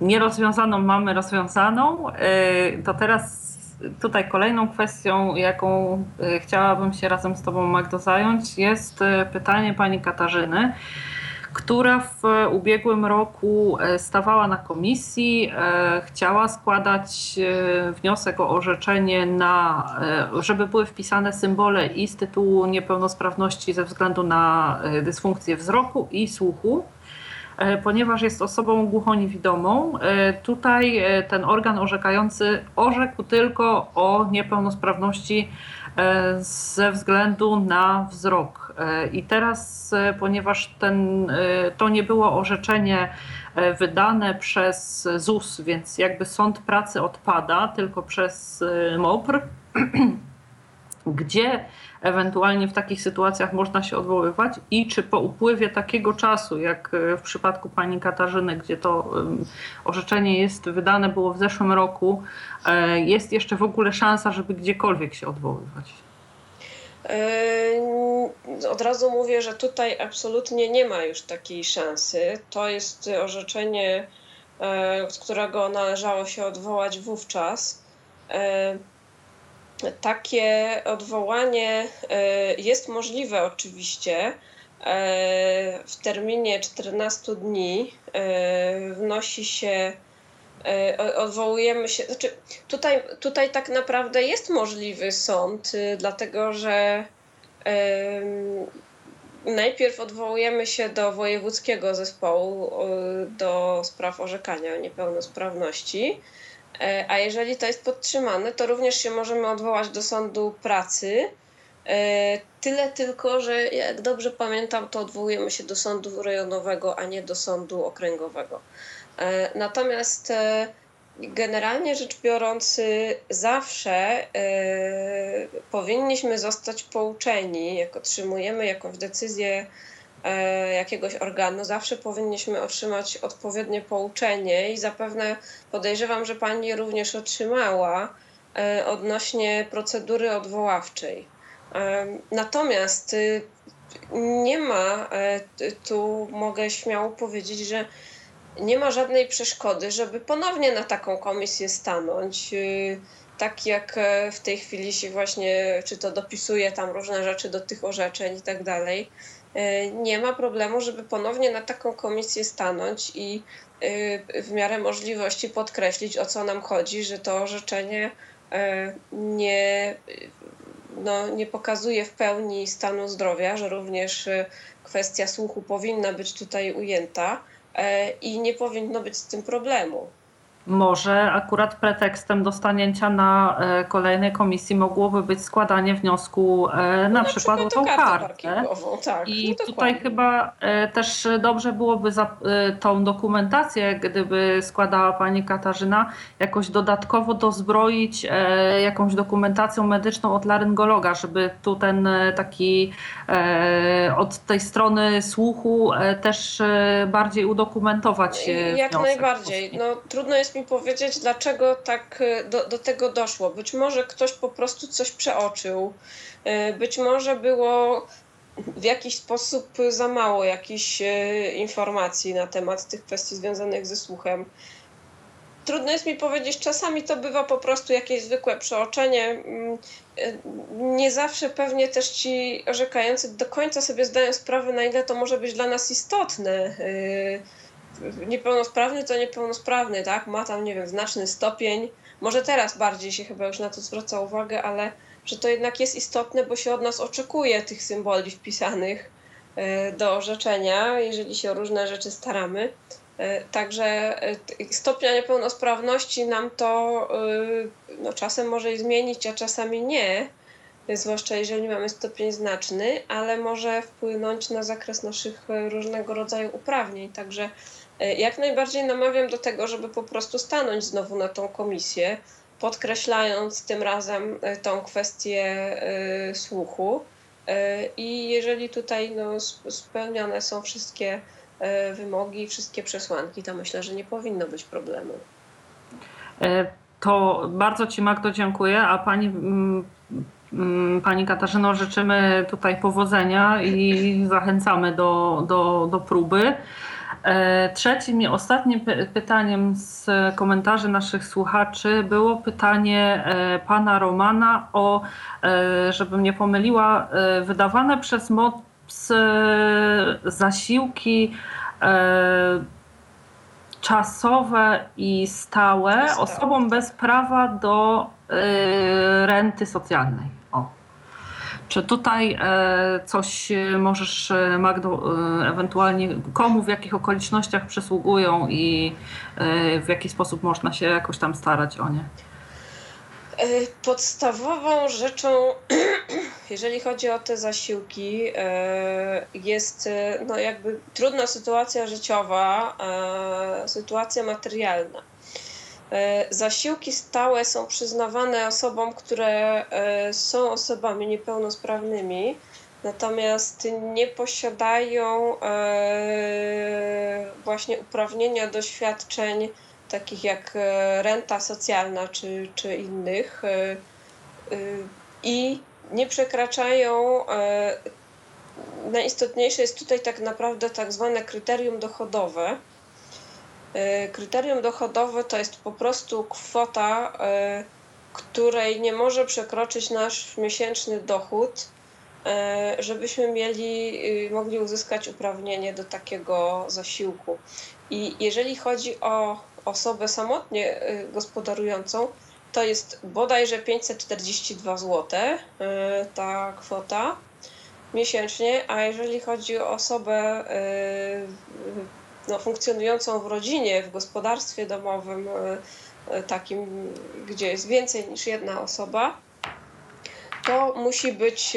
S2: nierozwiązaną mamy rozwiązaną. To teraz tutaj kolejną kwestią, jaką chciałabym się razem z Tobą, Magdo, zająć, jest pytanie pani Katarzyny która w ubiegłym roku e, stawała na komisji, e, chciała składać e, wniosek o orzeczenie na, żeby były wpisane symbole i z tytułu niepełnosprawności ze względu na dysfunkcję wzroku i słuchu. ponieważ jest osobą głuchoniewidomą. Tutaj ten organ orzekający orzekł tylko o niepełnosprawności ze względu na wzrok. I teraz, ponieważ ten, to nie było orzeczenie wydane przez ZUS, więc jakby sąd pracy odpada tylko przez MOPR, gdzie ewentualnie w takich sytuacjach można się odwoływać i czy po upływie takiego czasu, jak w przypadku pani Katarzyny, gdzie to orzeczenie jest wydane było w zeszłym roku, e, jest jeszcze w ogóle szansa, żeby gdziekolwiek się odwoływać?
S3: E, od razu mówię, że tutaj absolutnie nie ma już takiej szansy. To jest orzeczenie, z którego należało się odwołać wówczas. Takie odwołanie jest możliwe oczywiście w terminie 14 dni. Wnosi się, odwołujemy się. Znaczy, tutaj, tutaj tak naprawdę jest możliwy sąd, dlatego że najpierw odwołujemy się do wojewódzkiego zespołu do spraw orzekania o niepełnosprawności. E, a jeżeli to jest podtrzymane, to również się możemy odwołać do sądu pracy. E, tyle tylko, że jak dobrze pamiętam, to odwołujemy się do sądu rejonowego, a nie do sądu okręgowego. E, natomiast generalnie rzecz biorąc, zawsze powinniśmy zostać pouczeni, jak otrzymujemy jakąś decyzję E, jakiegoś organu, zawsze powinniśmy otrzymać odpowiednie pouczenie i zapewne podejrzewam, że Pani również otrzymała e, odnośnie procedury odwoławczej. E, natomiast y, nie ma, tu mogę śmiało powiedzieć, że nie ma żadnej przeszkody, żeby ponownie na taką komisję stanąć. Y, tak jak w tej chwili się właśnie, czy to dopisuje tam różne rzeczy do tych orzeczeń i tak dalej. E, nie ma problemu, żeby ponownie na taką komisję stanąć i e, w miarę możliwości podkreślić, o co nam chodzi, że to orzeczenie e, nie, no, nie pokazuje w pełni stanu zdrowia, że również kwestia słuchu powinna być tutaj ujęta i nie powinno być z tym problemu.
S2: Może akurat pretekstem do stanięcia na e, kolejnej komisji mogłoby być składanie wniosku e, na, no, na przykład, o tą kartę.
S3: Tak,
S2: I no tutaj chyba e, też dobrze byłoby za tą dokumentację, gdyby składała pani Katarzyna, jakoś dodatkowo dozbroić jakąś dokumentacją medyczną od laryngologa, żeby tu ten taki od tej strony słuchu też bardziej udokumentować.
S3: Jak wniosek. najbardziej. No, trudno jest mi powiedzieć, dlaczego tak e, do, do tego doszło. Być może ktoś po prostu coś przeoczył, e, być może było w jakiś sposób za mało jakichś e, informacji na temat tych kwestii związanych ze słuchem. Trudno jest mi powiedzieć, czasami to bywa po prostu jakieś zwykłe przeoczenie. Mm, nie zawsze pewnie też ci orzekający do końca sobie zdają sprawę, na ile to może być dla nas istotne niepełnosprawny to niepełnosprawny, tak? Ma tam, nie wiem, znaczny stopień. Może teraz bardziej się chyba już na to zwraca uwagę, ale że to jednak jest istotne, bo się od nas oczekuje tych symboli wpisanych e, do orzeczenia, jeżeli się o różne rzeczy staramy. E, także e, stopnia niepełnosprawności nam to no, czasem może zmienić, a czasami nie, zwłaszcza jeżeli mamy stopień znaczny, ale może wpłynąć na zakres naszych różnego rodzaju uprawnień. Także jak najbardziej namawiam do tego, żeby po prostu stanąć znowu na tą komisję, podkreślając tym razem e, tą kwestię e, słuchu. I jeżeli tutaj no, spełnione są wszystkie wymogi, wszystkie przesłanki, to myślę, że nie powinno być problemu.
S2: To bardzo Ci Magdo dziękuję, a Pani, Pani Katarzyno życzymy tutaj powodzenia i zachęcamy do, do, do próby. E, trzecim i ostatnim pytaniem z komentarzy naszych słuchaczy było pytanie e, pana Romana o, e, żebym nie pomyliła, wydawane przez MOPS zasiłki czasowe i stałe osobom bez prawa do renty socjalnej. Czy tutaj coś możesz, Magdo, ewentualnie komu, w jakich okolicznościach przysługują i w jaki sposób można się jakoś tam starać o nie?
S3: E, podstawową rzeczą, jeżeli chodzi o te zasiłki, e, jest e, no jakby trudna sytuacja życiowa, sytuacja materialna. Zasiłki stałe są przyznawane osobom, które są osobami niepełnosprawnymi, natomiast nie posiadają właśnie uprawnienia do świadczeń takich jak e, renta socjalna czy, czy innych e, e, i nie przekraczają. Najistotniejsze jest tutaj tak naprawdę tak zwane kryterium dochodowe. Kryterium dochodowe to jest po prostu kwota, której nie może przekroczyć nasz miesięczny dochód, żebyśmy mieli, mogli uzyskać uprawnienie do takiego zasiłku. I jeżeli chodzi o osobę samotnie y, gospodarującą, to jest bodajże 542 zł y, ta kwota miesięcznie, a jeżeli chodzi o osobę y, no, funkcjonującą w rodzinie, w gospodarstwie domowym, takim, gdzie jest więcej niż jedna osoba, to musi być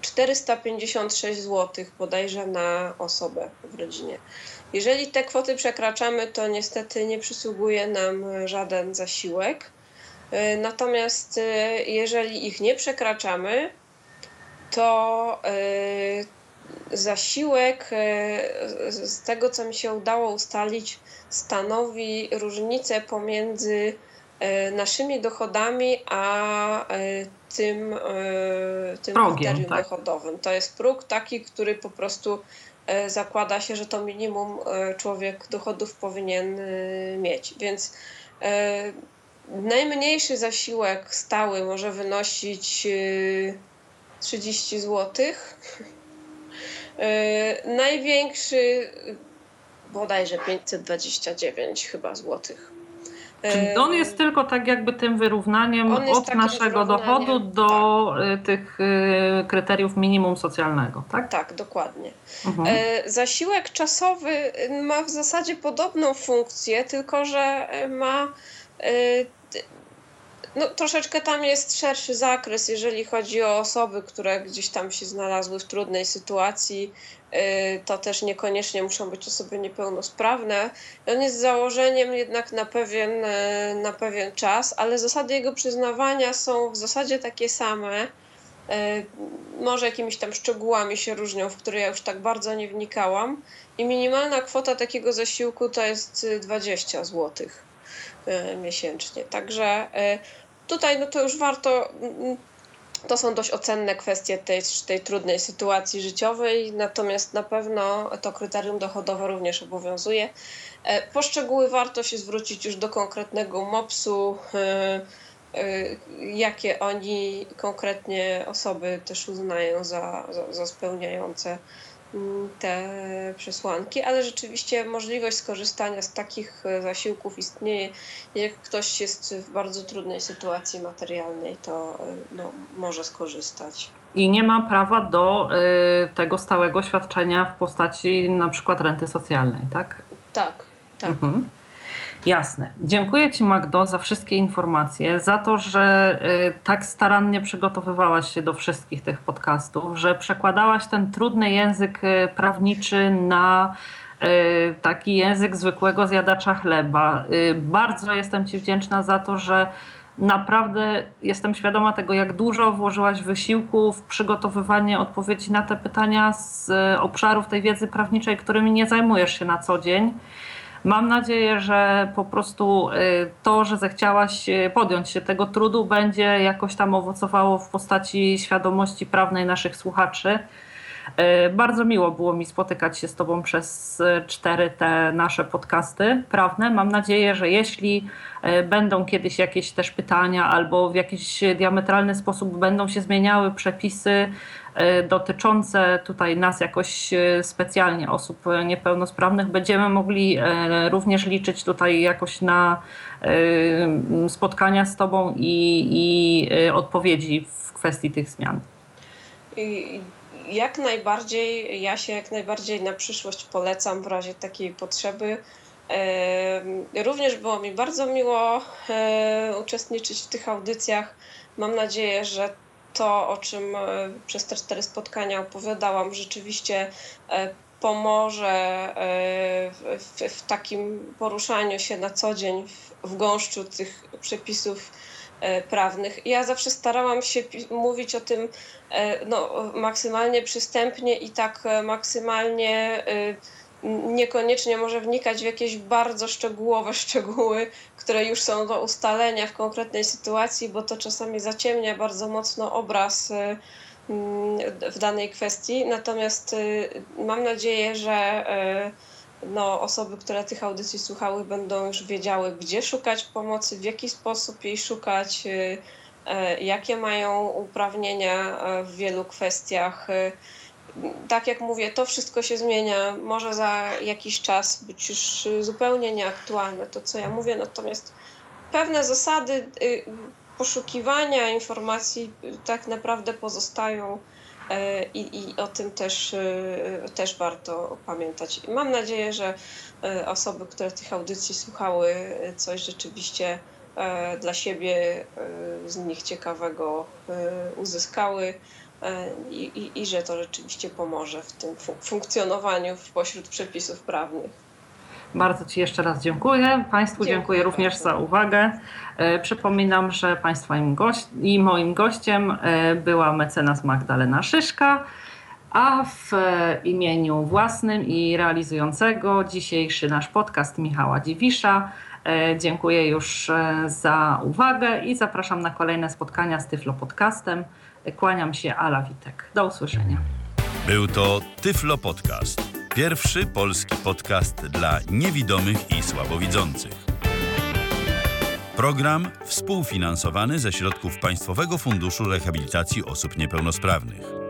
S3: 456 zł bodajże na osobę w rodzinie. Jeżeli te kwoty przekraczamy, to niestety nie przysługuje nam żaden zasiłek. E, natomiast e, jeżeli ich nie przekraczamy, to e, zasiłek z tego, co mi się udało ustalić, stanowi różnicę pomiędzy naszymi dochodami a tym, tym Progiem, kryterium tak? dochodowym. To jest próg taki, który po prostu E, zakłada się, że to minimum e, człowiek dochodów powinien e, mieć. Więc najmniejszy zasiłek stały może wynosić 30 zł. Największy bodajże 529 chyba złotych.
S2: Czyli on jest tylko tak jakby tym wyrównaniem od naszego dochodu do tak. Tych kryteriów minimum socjalnego, tak?
S3: Tak, dokładnie. Mhm. E, zasiłek czasowy ma w zasadzie podobną funkcję, tylko że ma e, no, troszeczkę tam jest szerszy zakres, jeżeli chodzi o osoby, które gdzieś tam się znalazły w trudnej sytuacji. Y, to też niekoniecznie muszą być osoby niepełnosprawne. On jest założeniem jednak na pewien, y, na pewien czas, ale zasady jego przyznawania są w zasadzie takie same. Y, może jakimiś tam szczegółami się różnią, w które ja już tak bardzo nie wnikałam. I minimalna kwota takiego zasiłku to jest 20 zł miesięcznie. Także tutaj no to już warto, mm, to są dość ocenne kwestie tej, tej trudnej sytuacji życiowej, natomiast na pewno to kryterium dochodowe również obowiązuje. E, poszczegóły warto się zwrócić już do konkretnego MOPS-u, e, jakie oni konkretnie osoby też uznają za, za, za spełniające te przesłanki, ale rzeczywiście możliwość skorzystania z takich e, zasiłków istnieje. Jak ktoś jest w bardzo trudnej sytuacji materialnej, to e, no, może skorzystać.
S2: I nie ma prawa do y, tego stałego świadczenia w postaci na przykład renty socjalnej, tak?
S3: Tak, tak. Mhm.
S2: Jasne. Dziękuję Ci, Magdo, za wszystkie informacje, za to, że y, tak starannie przygotowywałaś się do wszystkich tych podcastów, że przekładałaś ten trudny język y, prawniczy na y, taki język zwykłego zjadacza chleba. Bardzo jestem Ci wdzięczna za to, że naprawdę jestem świadoma tego, jak dużo włożyłaś wysiłku w przygotowywanie odpowiedzi na te pytania z obszarów tej wiedzy prawniczej, którymi nie zajmujesz się na co dzień. Mam nadzieję, że po prostu y, to, że zechciałaś y, podjąć się tego trudu, będzie jakoś tam owocowało w postaci świadomości prawnej naszych słuchaczy. Y, bardzo miło było mi spotykać się z Tobą przez cztery te nasze podcasty prawne. Mam nadzieję, że jeśli będą kiedyś jakieś też pytania albo w jakiś diametralny sposób będą się zmieniały przepisy, dotyczące tutaj nas jakoś e, specjalnie osób niepełnosprawnych, będziemy mogli e, również liczyć tutaj jakoś na spotkania z Tobą i, i odpowiedzi w kwestii tych zmian.
S3: jak najbardziej, ja się jak najbardziej na przyszłość polecam w razie takiej potrzeby. Również było mi bardzo miło e, uczestniczyć w tych audycjach. Mam nadzieję, że to, o czym e, przez te cztery spotkania opowiadałam, rzeczywiście e, pomoże w, w takim poruszaniu się na co dzień w, w gąszczu tych przepisów prawnych. Ja zawsze starałam się mówić o tym no, maksymalnie przystępnie i tak maksymalnie niekoniecznie może wnikać w jakieś bardzo szczegółowe szczegóły, które już są do ustalenia w konkretnej sytuacji, bo to czasami zaciemnia bardzo mocno obraz y, mm, w danej kwestii. Natomiast y, mam nadzieję, że y, no, osoby, które tych audycji słuchały, będą już wiedziały, gdzie szukać pomocy, w jaki sposób jej szukać, jakie mają uprawnienia w wielu kwestiach tak jak mówię, to wszystko się zmienia. Może za jakiś czas być już zupełnie nieaktualne to, co ja mówię, natomiast pewne zasady y, poszukiwania informacji tak naprawdę pozostają y, i, i o tym też, y, też warto pamiętać. Mam nadzieję, że osoby, które tych audycji słuchały, coś rzeczywiście dla siebie z nich ciekawego uzyskały. E, i, i, i że to rzeczywiście pomoże w tym funkcjonowaniu pośród przepisów prawnych.
S2: Bardzo Ci jeszcze raz dziękuję. Państwu dziękuję, dziękuję również za uwagę. E, przypominam, że Państwa gość, i moim gościem e, była mecenas Magdalena Szyszka, a w imieniu własnym i realizującego dzisiejszy nasz podcast Michała Dziwisza dziękuję już za uwagę i zapraszam na kolejne spotkania z Tyflo Podcastem. Kłaniam się, Ala Witek. Do usłyszenia.
S1: Był to Tyflo Podcast. Pierwszy polski podcast dla niewidomych i słabowidzących. Program współfinansowany ze środków Państwowego Funduszu Rehabilitacji Osób Niepełnosprawnych.